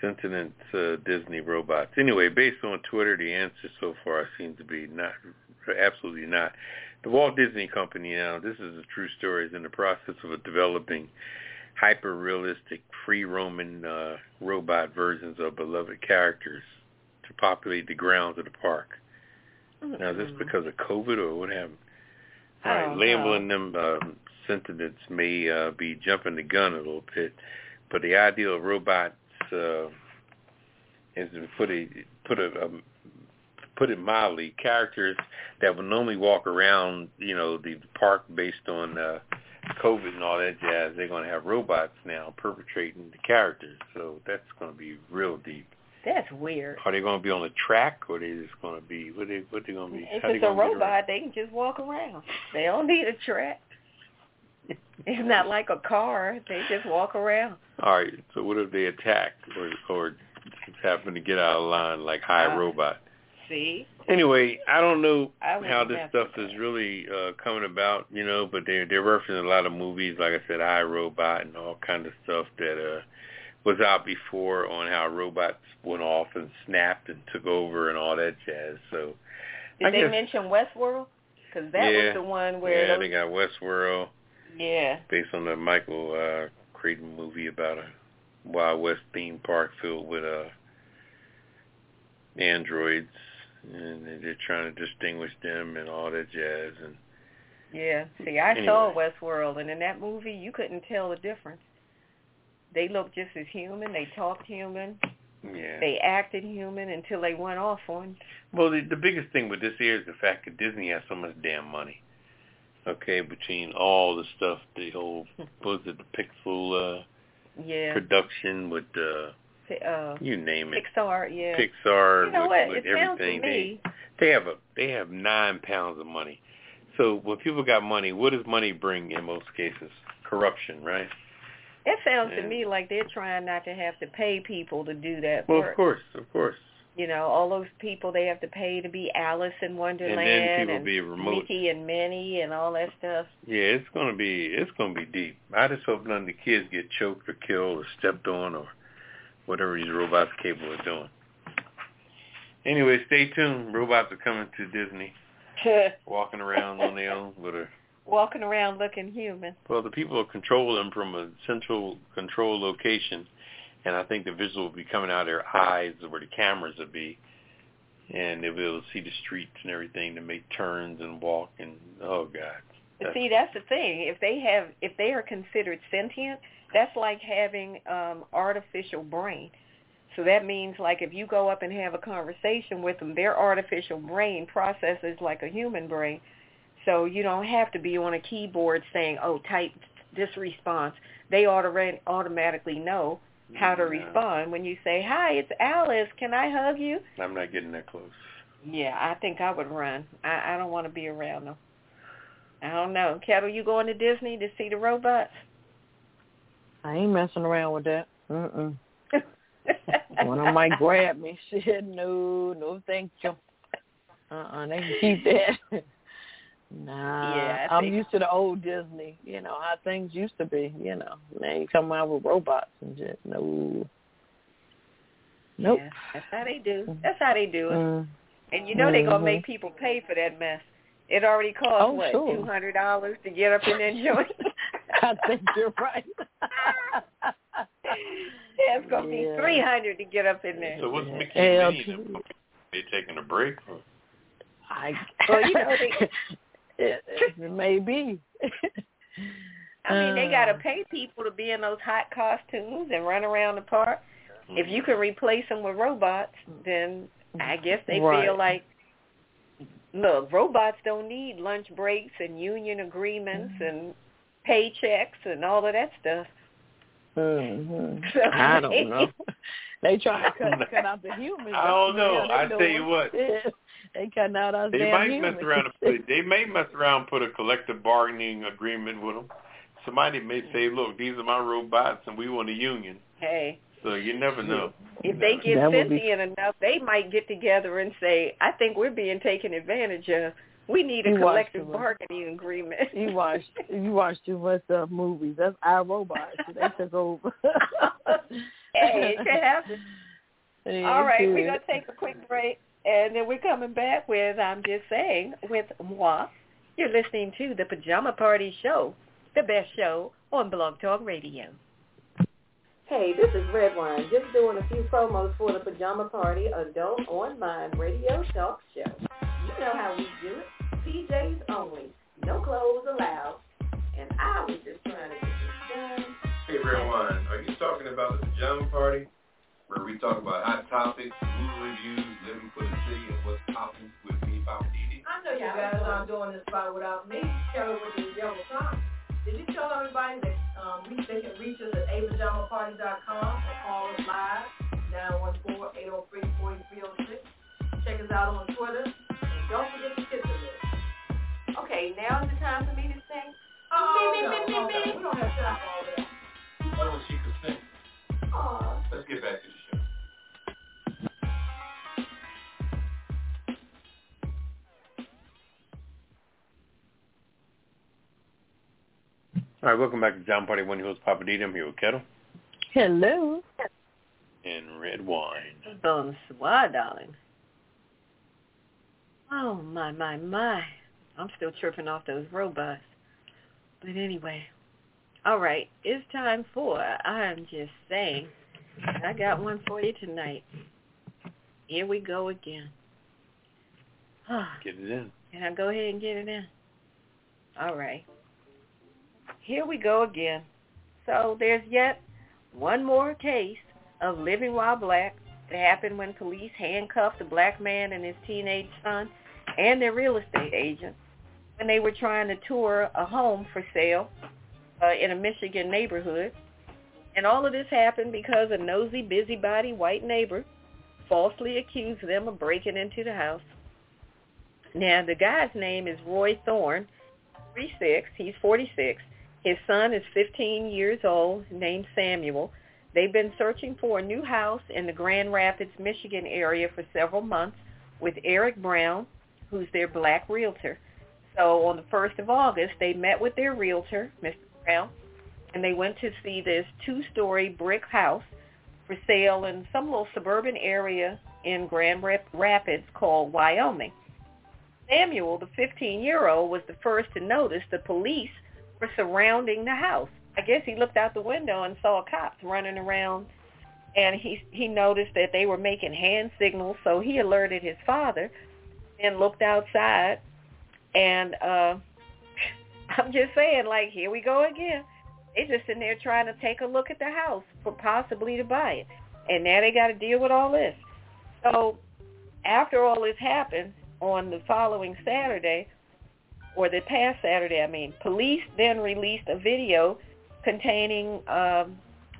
Sentient uh, Disney robots. Anyway, based on Twitter, the answer so far seems to be not, absolutely not. The Walt Disney Company now, this is a true story, is in the process of developing hyper-realistic, free-roaming uh, robot versions of beloved characters to populate the grounds of the park. Now, is this because of COVID or what happened? I All right, labeling them um, sentiments may uh, be jumping the gun a little bit, but the idea of robots uh, is to put a put a um, put it mildly, characters that would normally walk around, you know, the park based on uh, COVID and all that jazz. They're going to have robots now perpetrating the characters, so that's going to be real deep. That's weird. Are they going to be on the track, or are they just going to be what they what they going to be? If it's a gonna get around? robot, they can just walk around. They don't need a track. It's not like a car. They just walk around. All right. So what if they attack or or just happen to get out of line like High Uh, Robot? See? Anyway, I don't know I how this stuff is really uh, coming about, you know, but they're they're referencing a lot of movies, like I said, I Robot and all kind of stuff that uh was out before on how robots went off and snapped and took over and all that jazz. So Did I they guess- mention Westworld? Because that Yeah. was the one where yeah, those, they got Westworld yeah. based on the Michael uh Crichton movie about a Wild West theme park filled with uh androids and they're trying to distinguish them and all that jazz and Yeah. See, I saw Westworld, and in that movie, you couldn't tell the difference. They looked just as human. They talked human. yeah. They acted human until they went off on. Well, the, the biggest thing with this here is the fact that Disney has so much damn money. Okay, between all the stuff, the whole was it, the Pixel uh, Yeah. production with uh, uh, you name it, Pixar. Yeah. Pixar you know with, with it sounds to everything. me. They they have a they have nine pounds of money. So when people got money, what does money bring in most cases? Corruption, right? It sounds Yeah. to me like they're trying not to have to pay people to do that Well, work. of course, of course. You know, all those people they have to pay to be Alice in Wonderland And then people be remote. Mickey and Minnie and all that stuff. Yeah, it's gonna be it's gonna be deep. I just hope none of the kids get choked or killed or stepped on or whatever these robots are capable of doing. Anyway, stay tuned. Robots are coming to Disney, walking around on their own with a Walking around looking human. well, the people will control them from a central control location, and I think the visual will be coming out of their eyes where the cameras will be, and they'll be able to see the streets and everything to make turns and walk and oh god. But see, that's the thing. If they have, if they are considered sentient, that's like having um artificial brain. So that means like if you go up and have a conversation with them, their artificial brain processes like a human brain. So you don't have to be on a keyboard saying, "Oh, type this response." They auto- automatically know how to Yeah. respond when you say, "Hi, it's Alice. Can I hug you?" I'm not getting that close. Yeah, I think I would run. I, I don't want to be around them. I don't know. Ketel, you going to Disney to see the robots? I ain't messing around with that. Mm-mm. One of them might grab me. Shit, no, no, thank you. Uh-uh, they can keep that. Nah, Yeah, I I'm think- used to the old Disney. You know how things used to be. You know, now you come out with robots and shit. No, nope. Yeah, that's how they do. That's how they do it. Mm. And you know they're gonna make people pay for that mess. It already costs Oh, what sure. two hundred dollars to get up in that joint. I think you're right. yeah, it's gonna Yeah. be three hundred to get up in there. So what's Mickey Yeah, and Minnie? too. They taking a break? Or? I, Well, you know, they- it, it may be. I mean, they gotta Uh, pay people to be in those hot costumes and run around the park. If you can replace them with robots, then I guess they Right. feel like, look, robots don't need lunch breaks and union agreements and paychecks and all of that stuff. hmm So- I don't know. They try to cut, cut out the humans. I don't know. I they tell you doing- what. Yeah, they cutting out us They might humans. mess around. And put, they may mess around and put a collective bargaining agreement with them. Somebody may say, "Look, these are my robots, and we want a union." hey, So you never know. if they get That would be- sentient enough, they might get together and say, I think we're being taken advantage of. We need a You collective bargaining agreement. You watch you watch too much uh, movies. That's our robots. They took over. hey, it could happen. Yeah, All right, we're going to take a quick break, and then we're coming back with, I'm just saying, with moi. You're listening to the Pajama Party Show, the best show on Blog Talk Radio. Hey, this is Redwine, just doing a few promos for the Pajama Party Adult Online Radio Talk Show. You know how we do it. PJs only, no clothes allowed. And I was just trying to get this done. Hey, Redwine, are you talking about the pajama party where we talk about hot topics, movie reviews, living for the city, and what's popping with me, Bob Didi? I know you guys aren't doing this spot without me, Kelly with the yellow sign. Did you tell everybody that um, we, they can reach us at apajamaparty.com or call us live, 914-803-4306. Check us out on Twitter. And don't forget to tip the list. Okay, now is the time for me to sing. Oh, Me, me, no, me, no, me, no, me. we don't have time for all that. Oh, she could sing. Aw. Let's get back to All right, welcome back to Pajama Party One Hills Poppa DD. I'm here with Ketel Hello. and Redwine. Bonsoir, darling. Oh, my, my, my. I'm still tripping off those robots. But anyway, all right, it's time for I'm Just Saying. I got one for you tonight. Here we go again. Get it in. Can I go ahead and get it in? All right. Here we go again. So there's yet one more case of living while black that happened when police handcuffed a black man and his teenage son and their real estate agent when they were trying to tour a home for sale uh, in a Michigan neighborhood. And all of this happened because a nosy, busybody white neighbor falsely accused them of breaking into the house. Now, the guy's name is Roy Thorne, 36. He's 46. His son is 15 years old, named Samuel. They've been searching for a new house in the Grand Rapids, Michigan area for several months with Eric Brown, who's their black realtor. So on the 1st of August, they met with their realtor, Mr. Brown, and they went to see this two-story brick house for sale in some little suburban area in Grand Rapids called Wyoming. Samuel, the 15-year-old, was the first to notice the police were surrounding the house. I guess he looked out the window and saw cops running around, and he he noticed that they were making hand signals. So he alerted his father, and looked outside, and uh I'm just saying, like, here we go again. They just in there trying to take a look at the house for possibly to buy it, and now they got to deal with all this. So after all this happened on the following Saturday, or the past Saturday, I mean, police then released a video containing um,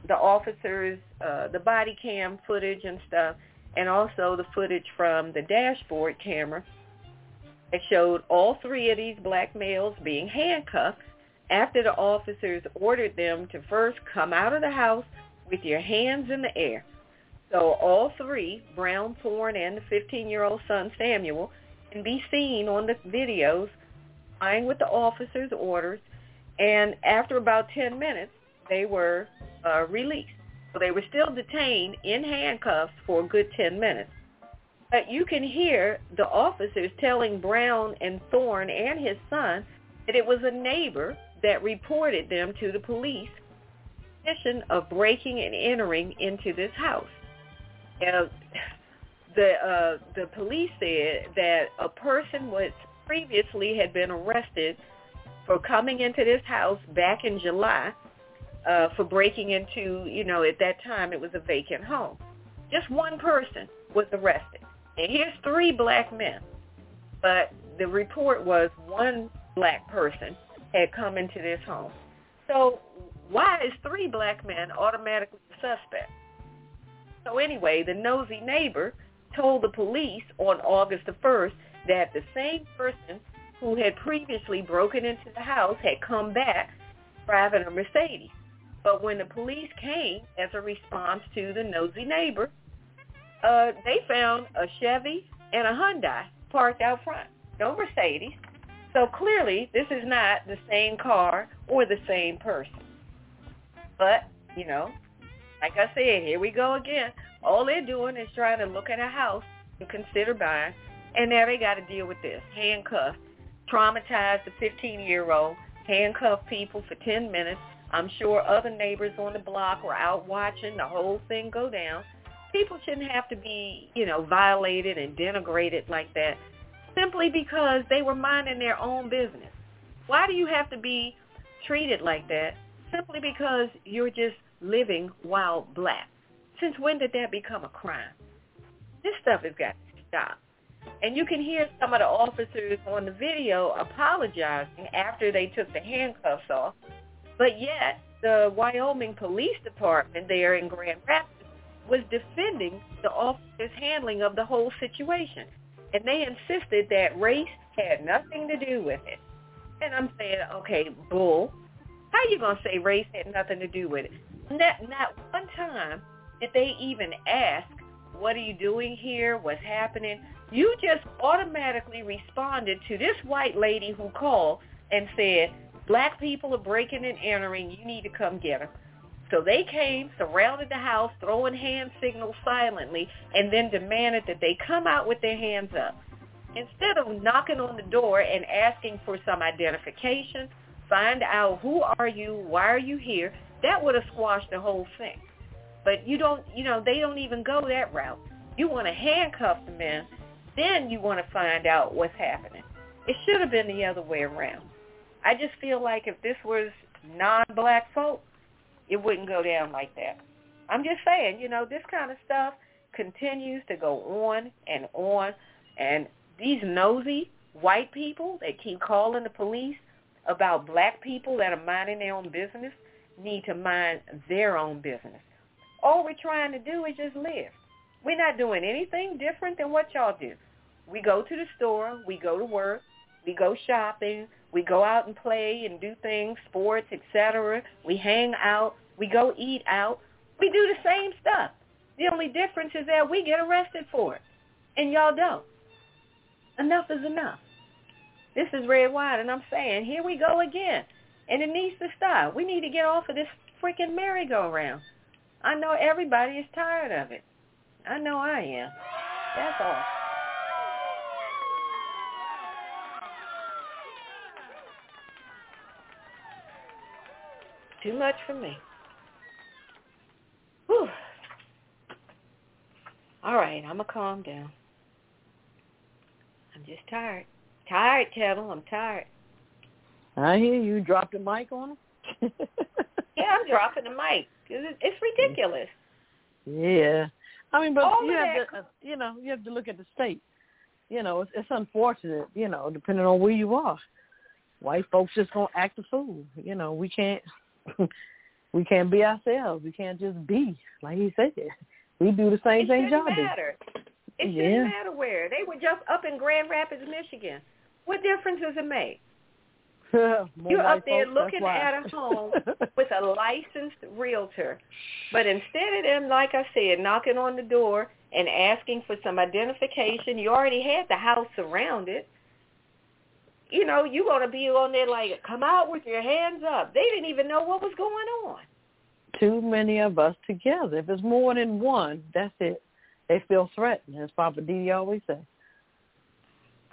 the officers, uh, the body cam footage and stuff, and also the footage from the dashboard camera It showed all three of these black males being handcuffed after the officers ordered them to first come out of the house with your hands in the air. So all three, Brown, Thorne, and the 15-year-old son Samuel, can be seen on the videos complying with the officer's orders, and after about 10 minutes, they were uh, released. So they were still detained in handcuffs for a good 10 minutes. But you can hear the officers telling Brown and Thorne and his son that it was a neighbor that reported them to the police suspicion of breaking and entering into this house. Now, the uh, the police said that a person was previously had been arrested for coming into this house back in July uh, for breaking into, you know, at that time it was a vacant home. Just one person was arrested. And here's three black men. But the report was one black person had come into this home. So why is three black men automatically suspect? So anyway, the nosy neighbor told the police on August the 1st that the same person who had previously broken into the house had come back driving a Mercedes. But when the police came as a response to the nosy neighbor, uh, they found a Chevy and a Hyundai parked out front. No Mercedes. So clearly this is not the same car or the same person. But, you know, like I said, here we go again. All they're doing is trying to look at a house and consider buying and now they got to deal with this. Handcuff, traumatized the 15-year-old, handcuff people for 10 minutes. I'm sure other neighbors on the block were out watching the whole thing go down. People shouldn't have to be, you know, violated and denigrated like that simply because they were minding their own business. Why do you have to be treated like that simply because you're just living while black? Since when did that become a crime? This stuff has got to stop. And you can hear some of the officers on the video apologizing after they took the handcuffs off. But yet, the Wyoming Police Department there in Grand Rapids was defending the officers' handling of the whole situation. And they insisted that race had nothing to do with it. And I'm saying, okay, bull. How you going to say race had nothing to do with it? Not, not one time did they even ask, what are you doing here? What's happening? You just automatically responded to this white lady who called and said, black people are breaking and entering. You need to come get them. So they came, surrounded the house, throwing hand signals silently, and then demanded that they come out with their hands up. Instead of knocking on the door and asking for some identification, find out who are you, why are you here, that would have squashed the whole thing. But you don't, you know, they don't even go that route. You want to handcuff the men then you want to find out what's happening. It should have been the other way around. I just feel like if this was non-black folk, it wouldn't go down like that. I'm just saying, you know, this kind of stuff continues to go on and on. And these nosy white people that keep calling the police about black people that are minding their own business need to mind their own business. All we're trying to do is just live. We're not doing anything different than what y'all do. We go to the store, we go to work, We go shopping. We go out and play and do things, sports, etc. We hang out. We go eat out. We do the same stuff. The only difference is that we get arrested for it, and y'all don't. Enough is enough. This is Redwine, and I'm saying, here we go again. And it needs to stop. We need to get off of this freaking merry-go-round. I know everybody is tired of it. I know I am. That's all. Too much for me. Whew. All right, I'm going to calm down. I'm just tired. Tired, Ketel. I'm tired. I hear you. Dropped the mic on him. yeah, I'm dropping the mic. It's ridiculous. Yeah. I mean, but All you have to, you know, you have to look at the state. You know, it's, it's unfortunate. You know, depending on where you are, white folks just gonna act a fool. You know, we can't, we can't be ourselves. We can't just be like he said. We do the same It thing do. matter. It Yeah. shouldn't matter where. They were just up in Grand Rapids, Michigan. What difference does it make? You're up there folks, looking at a home with a licensed realtor. But instead of them, like I said, knocking on the door and asking for some identification, you already had the house surrounded. You know, you're going to be on there like, come out with your hands up. They didn't even know what was going on. Too many of us together. If it's more than one, that's it. They feel threatened, as Poppa DD always says.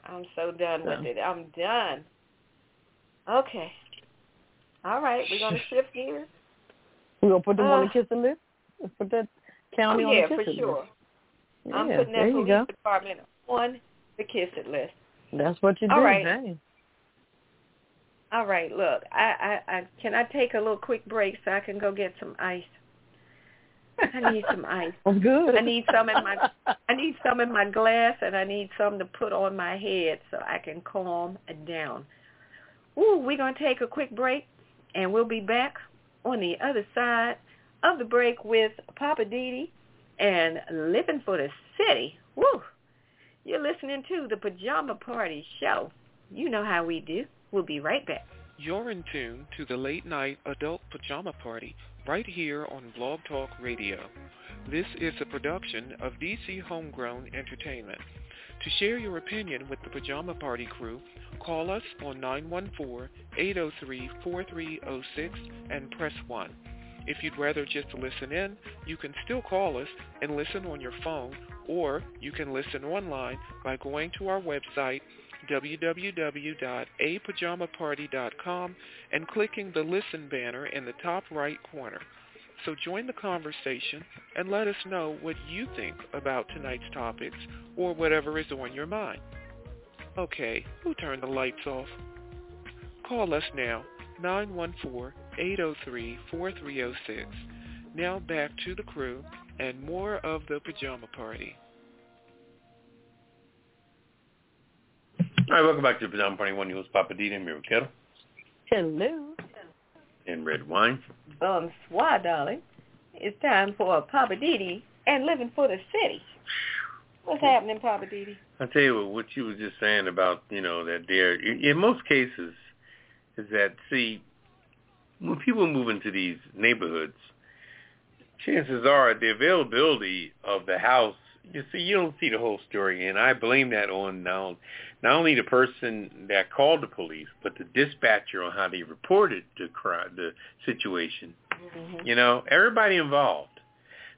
I'm so done with it. I'm done. Okay. All right, we're going to shift gears. We're gonna put them on the Uh, kiss it list. Let's put that Oh, county on the kiss it list. yeah, for sure. list. I'm putting that police go. department on the kiss it list. That's what you do. All right. Hey. All right, look, I, I, I can I take a little quick break so I can go get some ice. I need some ice. I'm good. I need some in my I need some in my glass and I need some to put on my head so I can calm down. Ooh, we're gonna take a quick break and we'll be back on the other side of the break with Poppa DD and Living for the City. Woo! You're listening to the Pajama Party Show. You know how we do. We'll be right back. You're in tune to the late night adult pajama party right here on Blog Talk Radio. This is a production of DC Homegrown Entertainment. To share your opinion with the Pajama Party crew, call us on 914-803-4306 and press 1. If you'd rather just listen in, you can still call us and listen on your phone, or you can listen online by going to our website, www.apajamaparty.com and clicking the Listen banner in the top right corner. So join the conversation and let us know what you think about tonight's topics or whatever is on your mind. Okay, who turned the lights off? Call us now, 914-803-4306. Now back to the crew and more of the Pajama Party. All right, welcome back to the Pajama Party. One host, Papa D, and Miracle Hello. And Redwine. Um, Bonsoir, darling. It's time for Poppa DD and Living for the City. What's happening, Poppa DD? I tell you what, what you were just saying about, you know, that there, in most cases, is that, see, when people move into these neighborhoods, chances are the availability of the house, you see, you don't see the whole story, and I blame that on now, not only the person that called the police, but the dispatcher on how they reported the crime, the situation. You know, everybody involved.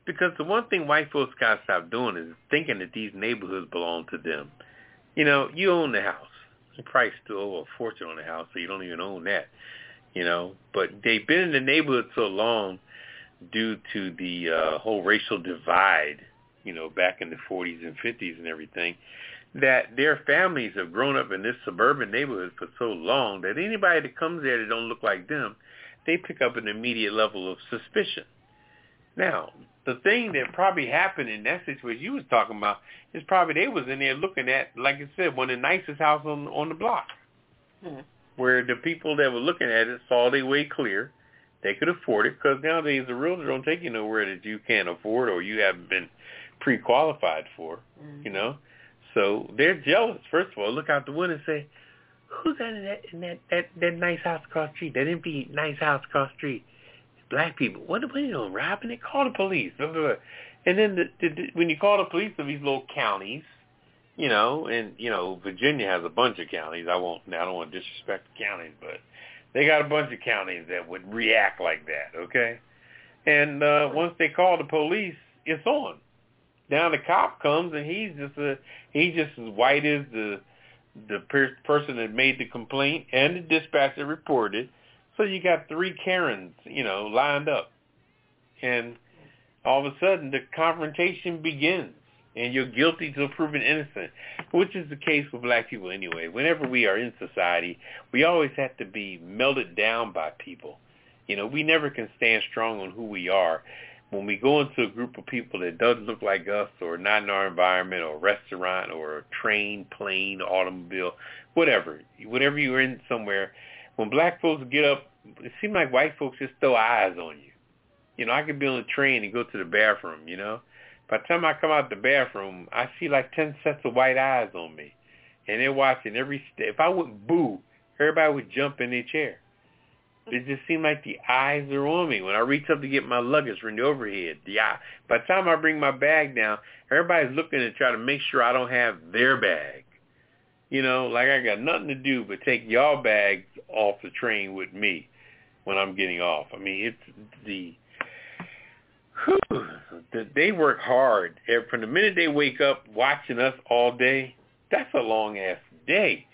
Because the one thing white folks got to stop doing is thinking that these neighborhoods belong to them. You know, you own the house. You probably still owe a fortune on the house, so you don't even own that. You know, but they've been in the neighborhood so long due to the uh, whole racial divide, you know, back in the 40s and 50s and everything, that their families have grown up in this suburban neighborhood for so long that anybody that comes there that don't look like them, they pick up an immediate level of suspicion. Now, the thing that probably happened in that situation you was talking about is probably they was in there looking at, like I said, one of the nicest houses on on the block, Mhm. where the people that were looking at it saw their way clear. They could afford it because nowadays the realtor don't take you nowhere that you can't afford or you haven't been pre-qualified for. You know, so they're jealous. First of all, look out the window and say, who's that in that in that, that that nice house across the street? That empty nice house across the street. Black people. What are you doing? Robbing it? Call the police. Blah, blah, blah. And then the, the, the, when you call the police of these little counties, you know, and you know, Virginia has a bunch of counties. I won't. I don't want to disrespect the counties, but they got a bunch of counties that would react like that. Okay, and uh, once they call the police, it's on. Now the cop comes and he's just a he's just as white as the the per- person that made the complaint and the dispatcher reported. So you got three Karens, you know, lined up, and all of a sudden the confrontation begins and you're guilty till proven innocent, which is the case with black people anyway. Whenever we are in society, we always have to be melted down by people. You know, we never can stand strong on who we are. When we go into a group of people that doesn't look like us or not in our environment or restaurant or train, plane, automobile, whatever, whatever you're in somewhere, when black folks get up, it seems like white folks just throw eyes on you. You know, I could be on a train and go to the bathroom, you know, by the time I come out the bathroom, I see like 10 sets of white eyes on me. And they're watching every step. If I would boo, everybody would jump in their chair. It just seemed like the eyes are on me. When I reach up to get my luggage from the overhead, the eye. By the time I bring my bag down, everybody's looking to try to make sure I don't have their bag. You know, like I got nothing to do but take y'all bags off the train with me when I'm getting off. I mean, it's the whew, they work hard. From the minute they wake up watching us all day, that's a long ass day.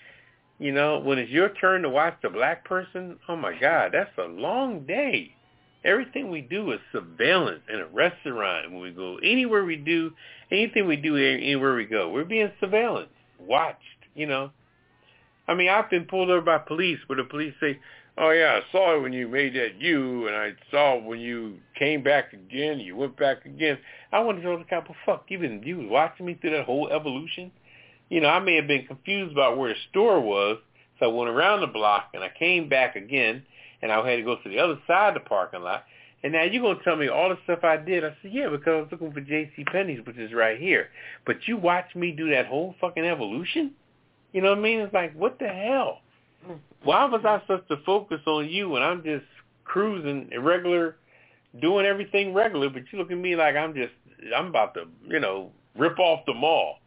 You know, when it's your turn to watch the black person, oh my God, that's a long day. Everything we do is surveillance in a restaurant when we go anywhere we do anything we do anywhere we go. We're being surveillance, watched, you know. I mean, I've been pulled over by police where the police say, oh yeah, I saw it when you made that U, and I saw when you came back again, you went back again. I wanted to tell the cop, well, fuck, you been you was watching me through that whole evolution. You know, I may have been confused about where the store was, so I went around the block and I came back again, and I had to go to the other side of the parking lot. And now you're gonna tell me all the stuff I did? I said, yeah, because I was looking for J.C. Penney's, which is right here. But you watched me do that whole fucking evolution. You know what I mean? It's like, what the hell? Why was I supposed to focus on you when I'm just cruising irregular, doing everything regular, but you look at me like I'm just I'm about to you know rip off the mall.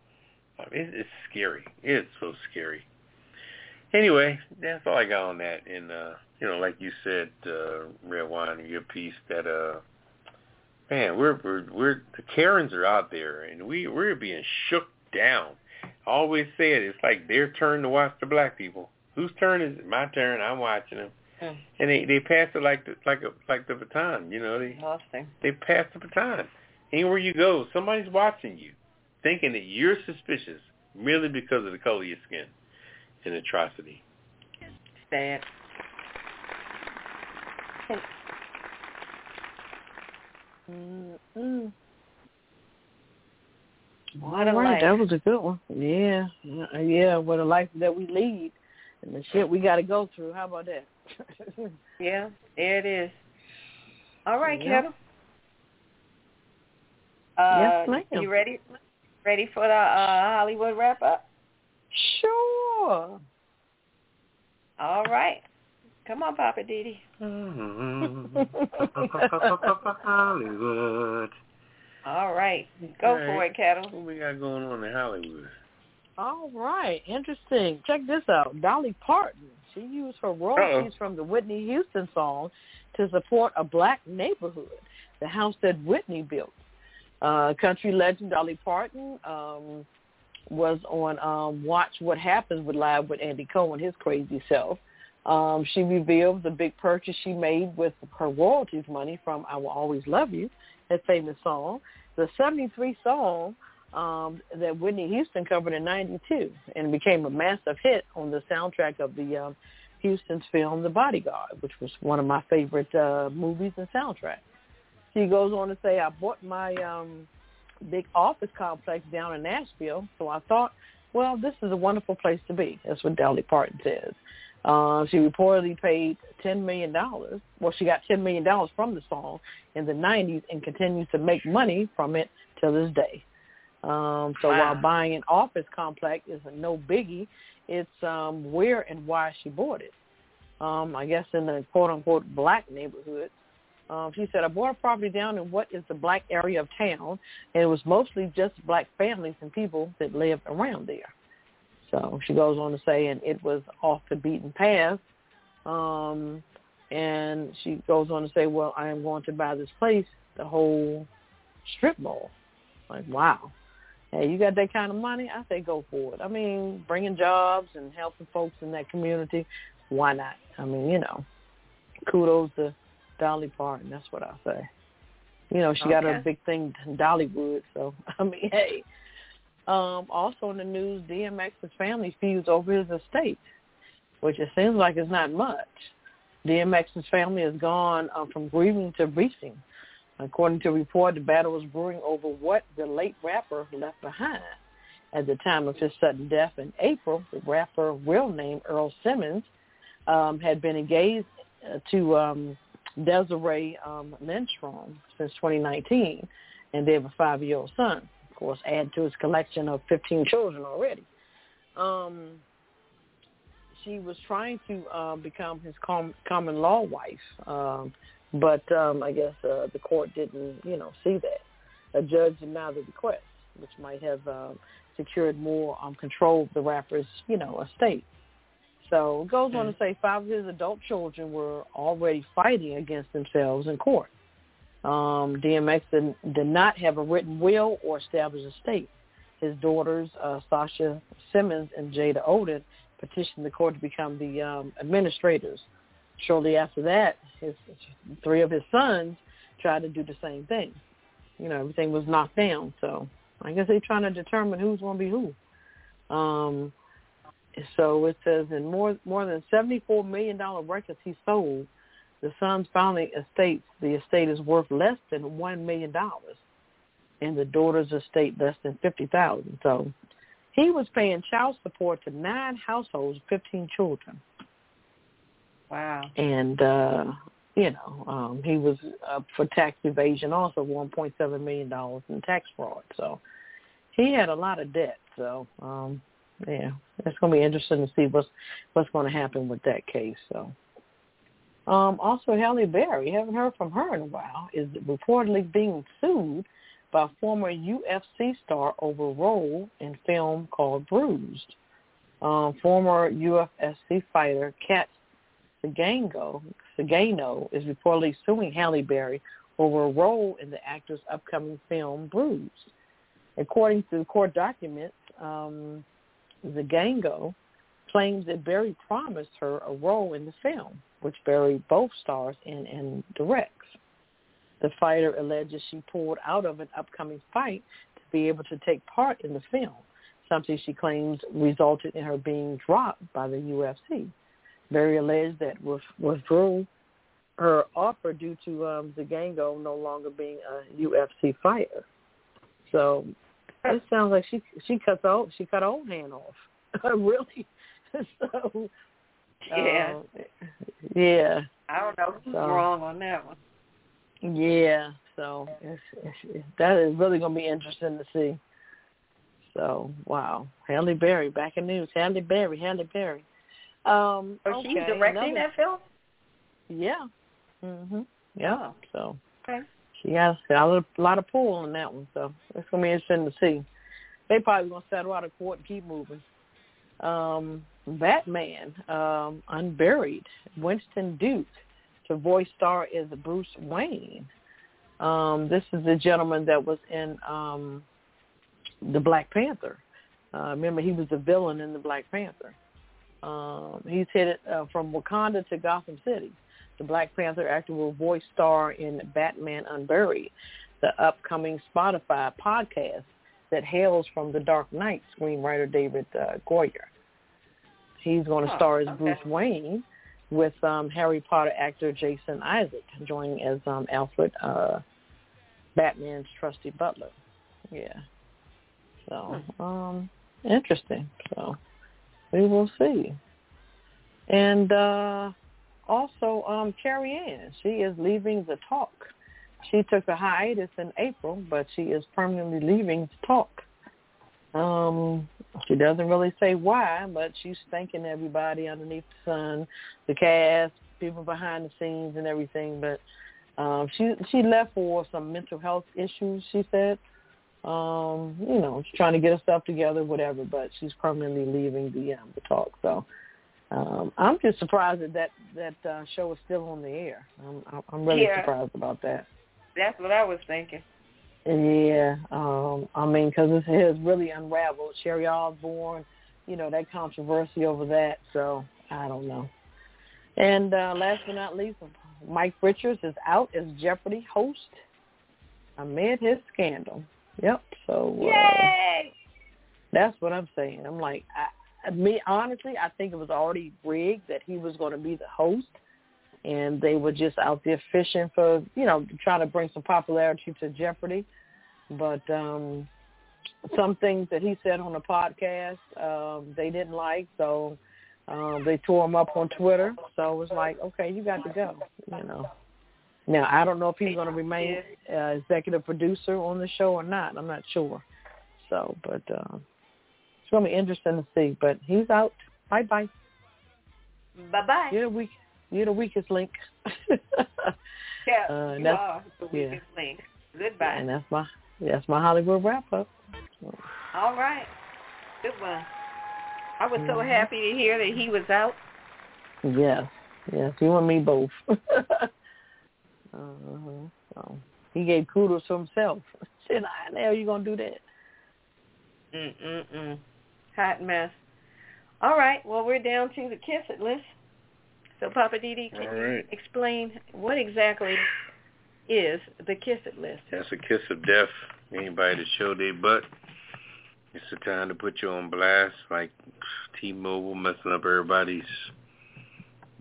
I mean, it's scary. It's so scary. Anyway, that's all I got on that. And uh, you know, like you said, uh, Redwine, your piece that uh, man, we're we're we're the Karens are out there, and we we're being shook down. I always say it. It's like their turn to watch the black people. Whose turn is it? My turn. I'm watching them. Hmm. And they they pass it like the like a like the baton, you know. They Interesting. they pass the baton. Anywhere you go, somebody's watching you, thinking that you're suspicious merely because of the color of your skin. An atrocity. Sad. Mm-mm. What a All right, life. that was a good one. Yeah, Uh, yeah. What a life that we lead, and the shit we got to go through. How about that? Yeah, there it is. All right, Yeah. Ketel. Uh, Yes, ma'am. You ready? Ready for the uh, Hollywood wrap up? sure. All right. Come on, Poppa DD. Hollywood. All right. Go All for it, Ketel. What we got going on in Hollywood? All right, interesting. Check this out. Dolly Parton. She used her royalties from the Whitney Houston song to support a black neighborhood, the house that Whitney built. Uh, country legend Dolly Parton um, was on um, Watch What Happens with Live with Andy Cohen, his crazy self. Um, she revealed the big purchase she made with her royalties money from "I Will Always Love You," that famous song. The '73 song um, that Whitney Houston covered in '92 and became a massive hit on the soundtrack of the um, Houston's film "The Bodyguard," which was one of my favorite uh, movies and soundtracks. She goes on to say, "I bought my um, big office complex down in Nashville, so I thought, well, this is a wonderful place to be." That's what Dolly Parton says. Uh, she reportedly paid ten million dollars. Well, she got ten million dollars from the song in the '90s and continues to make money from it till this day. Um, so Wow. while buying an office complex is a no biggie, it's um, where and why she bought it. Um, I guess in the quote unquote black neighborhood. Um, she said, I bought a property down in what is the black area of town, and it was mostly just black families and people that lived around there. So she goes on to say, and it was off the beaten path. Um, and she goes on to say, well, I am going to buy this place, the whole strip mall. Like, wow. Hey, you got that kind of money? I say go for it. I mean, bringing jobs and helping folks in that community, why not? I mean, you know, kudos to Dolly Parton. That's what I say. You know, she Okay. got her big thing in Dollywood. So I mean, hey. Um, also in the news, DMX's family feuds over his estate, which it seems like is not much. DMX's family has gone um, from grieving to breaching. According to a report, the battle was brewing over what the late rapper left behind. At the time of his sudden death in April, the rapper, real name Earl Simmons, um, had been engaged uh, to um, Desiree um, Lindstrom since 2019, and they have a five-year-old son. Of course, add to his collection of 15 children already. Um, she was trying to uh, become his com- common law wife, um, but um, I guess uh, the court didn't, you know, see that. A judge denied the request, which might have uh, secured more um, control of the rapper's, you know, estate. So it goes on to say five of his adult children were already fighting against themselves in court. Um, DMX did, did not have a written will or established estate. His daughters, uh, Sasha Simmons and Jada Oden, petitioned the court to become the um, administrators. Shortly after that, his three of his sons tried to do the same thing. You know, everything was knocked down. So I guess they're trying to determine who's going to be who. Um, so it says in more more than seventy four million dollar records he sold, the son's family estate the estate is worth less than one million dollars, and the daughter's estate less than fifty thousand. So he was paying child support to nine households, fifteen children, Wow. and uh, you know um, he was uh, for tax evasion also one point seven million dollars in tax fraud. So he had a lot of debt. So um, yeah, it's going to be interesting to see what's what's going to happen with that case. So. Um, also, Halle Berry, haven't heard from her in a while, is reportedly being sued by former UFC star over role in film called Bruised. Um, former UFC fighter Kat Sagano, Sagano is reportedly suing Halle Berry over a role in the actor's upcoming film Bruised. According to court documents, um, Zingano claims that Berry promised her a role in the film, which Berry both stars in and directs. The fighter alleges she pulled out of an upcoming fight to be able to take part in the film, something she claims resulted in her being dropped by the UFC. Berry alleged that with, withdrew her offer due to um, Zingano no longer being a UFC fighter. So it sounds like she she cut the old, she cut her own hand off. really. so Yeah. uh, yeah. I don't know who's So- wrong on that one. Yeah, so it's, it's, that is really going to be interesting to see. So, wow. Halle Berry, back in news. Halle Berry, Halle Berry. Um, So she's okay, directing another- that film? Yeah. Mhm. Yeah. So Okay. She got a lot of pull on that one. So it's to be interesting to see. They probably to settle out of court and keep moving. Um, Batman, um, Unburied, Winston Duke to voice star is Bruce Wayne. Um, this is the gentleman that was in um, the Black Panther. Uh, remember, he was the villain in the Black Panther. Um, he's headed uh, from Wakanda to Gotham City. The Black Panther actor will voice star in Batman Unburied, the upcoming Spotify podcast that hails from The Dark Knight screenwriter David uh, Goyer. He's going to Oh, star as okay. Bruce Wayne with um, Harry Potter actor Jason Isaac joining as um, Alfred, uh, Batman's trusty butler. Yeah. So, um, interesting. So, we will see. And uh, also, um, Carrie Ann, she is leaving the talk. She took a hiatus in April, but she is permanently leaving the talk. Um, she doesn't really say why, but she's thanking everybody underneath the sun, the cast, people behind the scenes, and everything. But um, she she left for some mental health issues. She said, um, you know, she's trying to get herself together, whatever. But she's permanently leaving the um, the talk. So um, I'm just surprised that that, that uh, show is still on the air. I'm I'm really Yeah. surprised about that. That's what I was thinking. Yeah, um, I mean, because it has really unraveled. Sherry Osbourne, you know, that controversy over that. So I don't know. And uh, last but not least, Mike Richards is out as Jeopardy host amid his scandal. Yep. So uh, Yay! that's what I'm saying. I'm like, I, me honestly, I think it was already rigged that he was going to be the host, and they were just out there fishing for, you know, trying to bring some popularity to Jeopardy. But um some things that he said on the podcast, um, they didn't like, so um, they tore him up on Twitter. So it was like, okay, you got to go, you know. Now I don't know if he's going to remain uh, executive producer on the show or not. I'm not sure. So, but um, it's going to be interesting to see. But he's out. Bye bye. Bye bye. You're the weak. You're the weakest link. Yeah, Uh, you are the yeah. weakest link. Goodbye. and that's my that's my Hollywood wrap up. All right. Good one. I was so Mhm. happy to hear that he was out. Yes, yes, you and me both. uh-huh. So he gave kudos to himself. Said, "How the hell you gonna do that?" Mm-mm-mm. Hot mess. All right. Well, we're down to the kiss it list. So, Poppa DD, can All you explain what exactly is the kiss it list? That's a kiss of death. Anybody that show their butt, it's the time to put you on blast, like T-Mobile messing up everybody's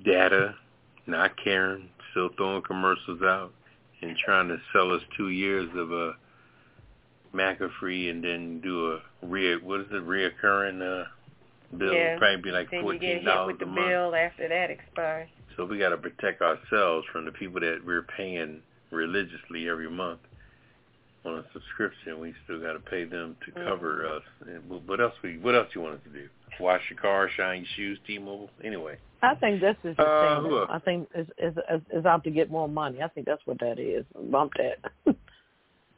data, not caring, still throwing commercials out, and trying to sell us two years of a McAfee and then do a re what is it reoccurring uh, bill? Yeah. Probably be like Then you fourteen get hit dollars with the month. bill after that expires. So we got to protect ourselves from the people that we're paying religiously every month on a subscription. We still got to pay them to Mm-hmm. cover us. And what else? We what else you want us to do? Wash your car, shine your shoes, T-Mobile. Anyway, I think this is the Uh, thing. I think is is is is out to get more money. I think that's what that is. Bump that.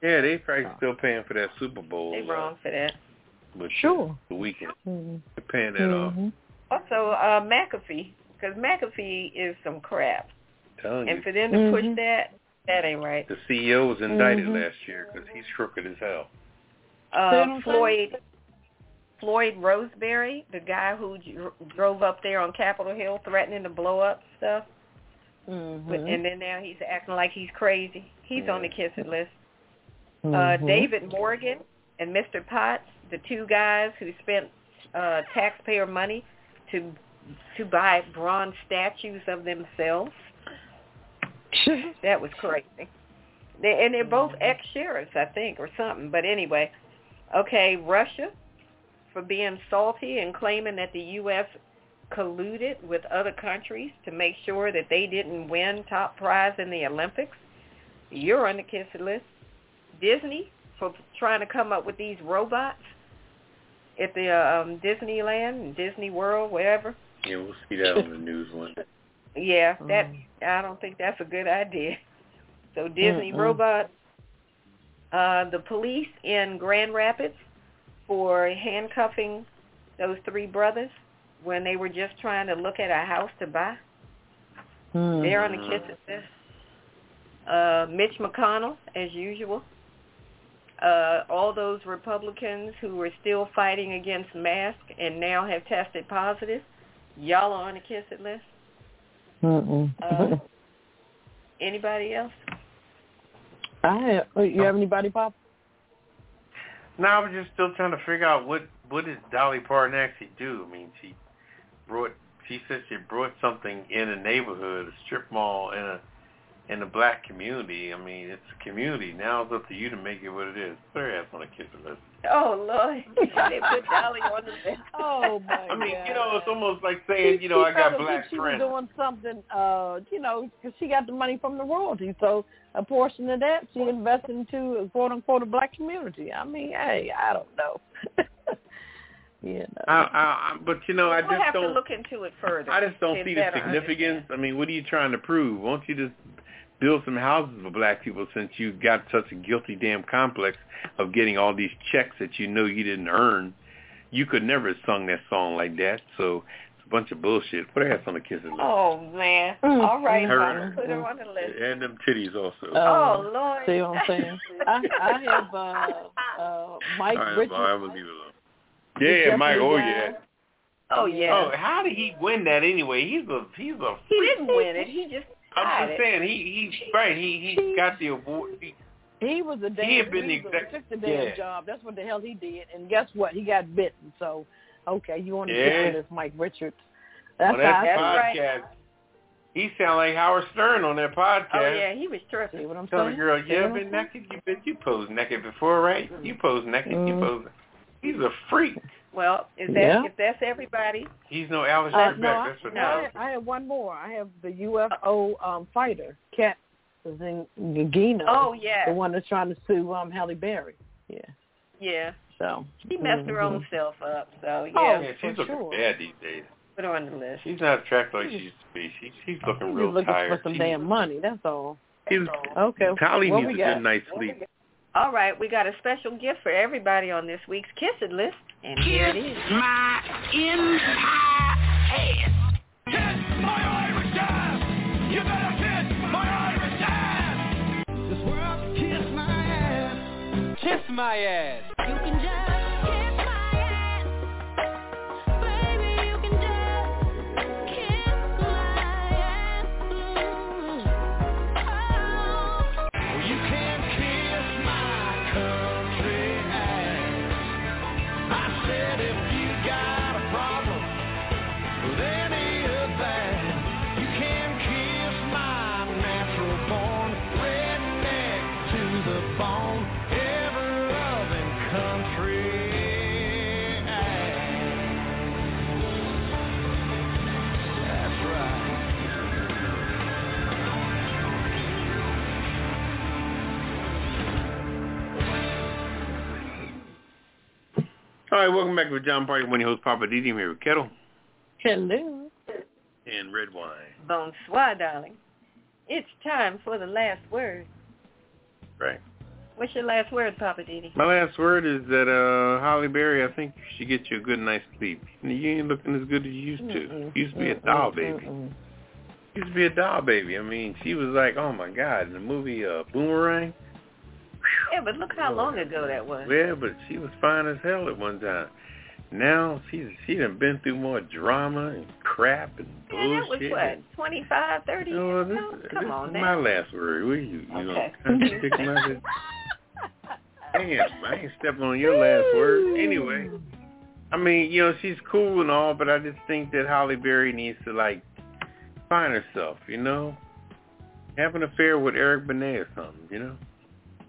yeah, they probably still paying for that Super Bowl. They uh, wrong for that. But Sure. the Weeknd. mm-hmm. They're paying that off. Also, uh, McAfee, because McAfee is some crap. telling you. And for them to push Mhm. that, that ain't right. The CEO was indicted Mhm. last year because he's crooked as hell. Uh, Floyd Floyd Roseberry, the guy who drove up there on Capitol Hill threatening to blow up stuff, Mm-hmm. but, and then now he's acting like he's crazy. He's on the kissing it Uh, Mhm. David Morgan and Mr. Potts, the two guys who spent uh, taxpayer money to to buy bronze statues of themselves. That was crazy. They, and they're both ex-sheriffs, I think, or something. But anyway, okay, Russia for being salty and claiming that the U.S. colluded with other countries to make sure that they didn't win top prize in the Olympics. You're on the kiss list. Disney for trying to come up with these robots at the um, Disneyland, Disney World, wherever. Yeah, we'll see that on the news one day. Yeah, that Mm. I don't think that's a good idea. So Disney Mm-mm. robot, uh, the police in Grand Rapids for handcuffing those three brothers when they were just trying to look at a house to buy. Mhm. They're on the kiss list. Uh, Mitch McConnell, as usual. Uh, all those Republicans who were still fighting against masks and now have tested positive, y'all are on the kiss it list. Mm-mm. Uh, Anybody else? I you have anybody pop? No, I was just still trying to figure out what what did Dolly Parton actually do. I mean, she brought she said she brought something in a neighborhood, a strip mall in a in the black community. I mean, it's a community. Now it's up to you to make it what it is. Put her ass on a kiss list. Oh Lord, they put Dolly on the list. Oh my I mean, God. you know, it's almost like saying, you know, I got black if she friends. was doing something, uh, you know, because she got the money from the royalty. So a portion of that she invested into, quote unquote, a black community. I mean, hey, I don't know. Yeah, know. I, I, I, but you know, I we'll just have don't. to look into it further. I just don't see the significance. understand. I mean, what are you trying to prove? Won't you just build some houses for black people since you got such a guilty damn complex of getting all these checks that you know you didn't earn? You could never have sung that song like that. So it's a bunch of bullshit. Put her ass on the kisses list. Oh man! Mm, All right, Her- put her on the list. And them titties also. Uh, oh Lord! See what I'm saying? I, I have uh, uh, Mike all right, Richards. well, I'm gonna leave it alone. the Yeah, Mike. Oh yeah. oh yeah. Oh, how did he win that anyway? He's a he's a he didn't win it. He just I'm got just it. saying he he right he he got the award. He, He was a damn. He had been the was a- exec- took the damn yeah. job. That's what the hell he did. And guess what? He got bitten. So, okay, you want to Yeah. get this, Mike Richards? That's on that how I That's feel. right. podcast. He sound like Howard Stern on that podcast. Oh yeah, he was See terrific. what I'm Tell saying? the girl, See you what ever I'm been naked? You been you posed naked before, right? You posed naked. You Mm. posed. He's a freak. Well, is that Yeah. if that's everybody? He's no Alex Uh, Trebek. no, I, That's what no, I, I have one more. I have the UFO um, fighter, Kat Zingano, Oh yeah, the one that's trying to sue um, Halle Berry. Yeah. yeah. So She messed her mhm. own self up. So yeah, Oh, Yeah, she's for looking sure. bad these days. put her on the list. She's not attractive like she used to be. She, she's looking She's real looking tired. Looking for some She- damn money. That's all. she was- Okay. Tally what needs a got? good night's sleep. All right, we got a special gift for everybody on this week's Kiss It list, and here it is. my entire ass. Kiss my Irish ass! You better kiss my Irish ass! This world kiss my ass. Kiss my ass. You can just All right, welcome back to John Party when your host Poppa DD. I'm here with Ketel Hello. and Red Wine. Bonsoir, darling. It's time for the last word. Right. What's your last word, Poppa DD? My last word is that uh Halle Berry, I think she should get you a good night's sleep. You ain't looking as good as you used to. Mm-mm. You used to be a doll baby. mm-mm. You used to be a doll baby. I mean, she was like, oh my God, in the movie uh, Boomerang. Yeah, but look how long ago that was. Yeah, but she was fine as hell at one time. Now she's she done been through more drama and crap and Man, that was what, twenty five, thirty. 25, 30 Oh, years this, ago? this Come is on my last word. What you, you Okay. gonna stick my head? Damn, I ain't stepping on your last word. Anyway, I mean, you know, she's cool and all, but I just think that Halle Berry needs to like find herself. You know, have an affair with Eric Benet or something. You know,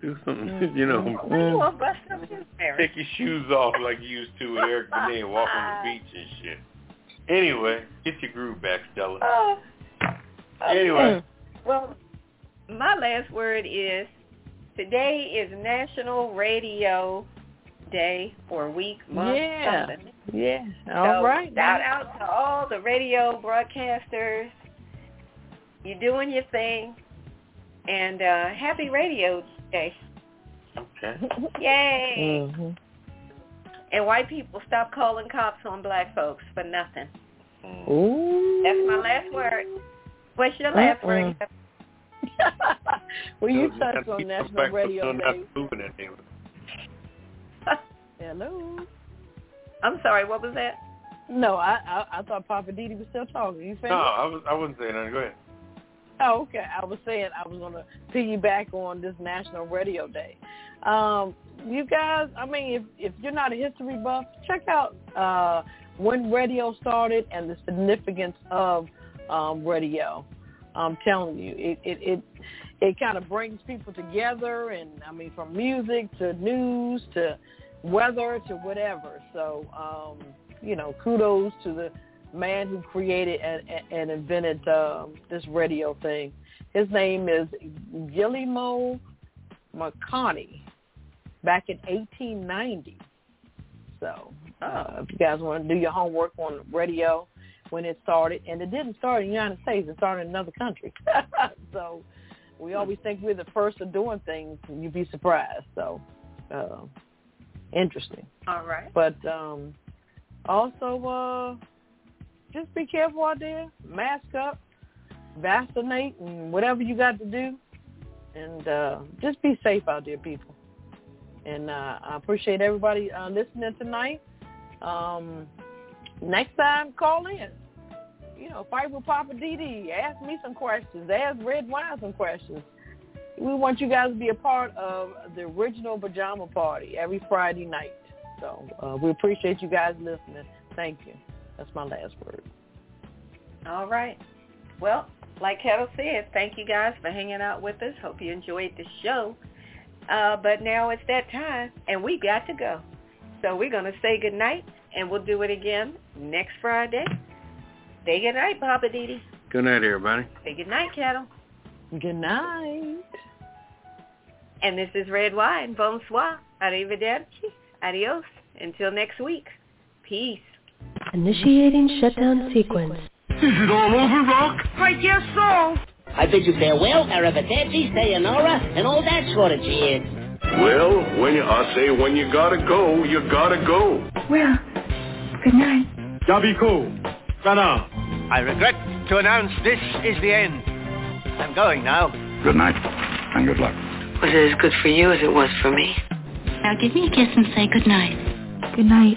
do something. You know, Why you want to bust up his marriage? take your shoes off like you used to with Eric Benet and walk on the beach and shit. Anyway, get your groove back, Stella. Oh. Anyway, Well, my last word is today is National Radio Day or week, month, Yeah. something. Yeah. So All right. Shout out to all the radio broadcasters. You're doing your thing. And uh, happy Radio Day. okay. Yay. Mhm. And white people stop calling cops on black folks for nothing. Ooh. That's my last word. What's your last word? Mm-mm. well, you Those touched on people National Radio still not Day. moving that. Hello. I'm sorry, what was that? No, I, I I thought Poppa DD was still talking. You No. I was I wasn't saying anything. Go ahead. Oh, okay. I was saying I was going to piggyback on this National Radio Day. Um, you guys, I mean, if if you're not a history buff, check out uh, when radio started and the significance of um, radio. I'm telling you, it it it, it kind of brings people together, and I mean, from music to news to weather to whatever. So, um, you know, kudos to the man who created and, and invented um, this radio thing. His name is Guillermo Marconi back in 1890. So Uh, if you guys want to do your homework on radio when it started, and it didn't start in the United States, it started in another country. so we always think we're the first of doing things, and you'd be surprised. So uh, interesting. All right. But um, also, uh, just be careful out there. Mask up, vaccinate, and whatever you got to do, and uh, just be safe out there, people. And uh, I appreciate everybody uh, listening tonight. Um, next time, call in. You know, fight with Poppa DD. Ask me some questions. Ask Redwine some questions. We want you guys to be a part of the original pajama party every Friday night. So uh, we appreciate you guys listening. Thank you. That's my last word. All right. Well, like Ketel said, thank you guys for hanging out with us. Hope you enjoyed the show. Uh, but now it's that time, and we got to go. So we're going to say good night, and we'll do it again next Friday. Say good night, Poppa DD. Good night, everybody. Say good night, Ketel. Good night. And this is Redwine. Bonsoir. Arrivederci. Adios. Until next week. Peace. Initiating shutdown sequence. Is it all over, Rock? I guess so. I bid you farewell, arrivederci, sayonara, and all that sort of cheers. Well, when you, I say when you gotta go, you gotta go. Well, good night. Yabiko, Rana. I regret to announce this is the end. I'm going now. Good night, and good luck. Was it as good for you as it was for me? Now give me a kiss and say good night. Good night.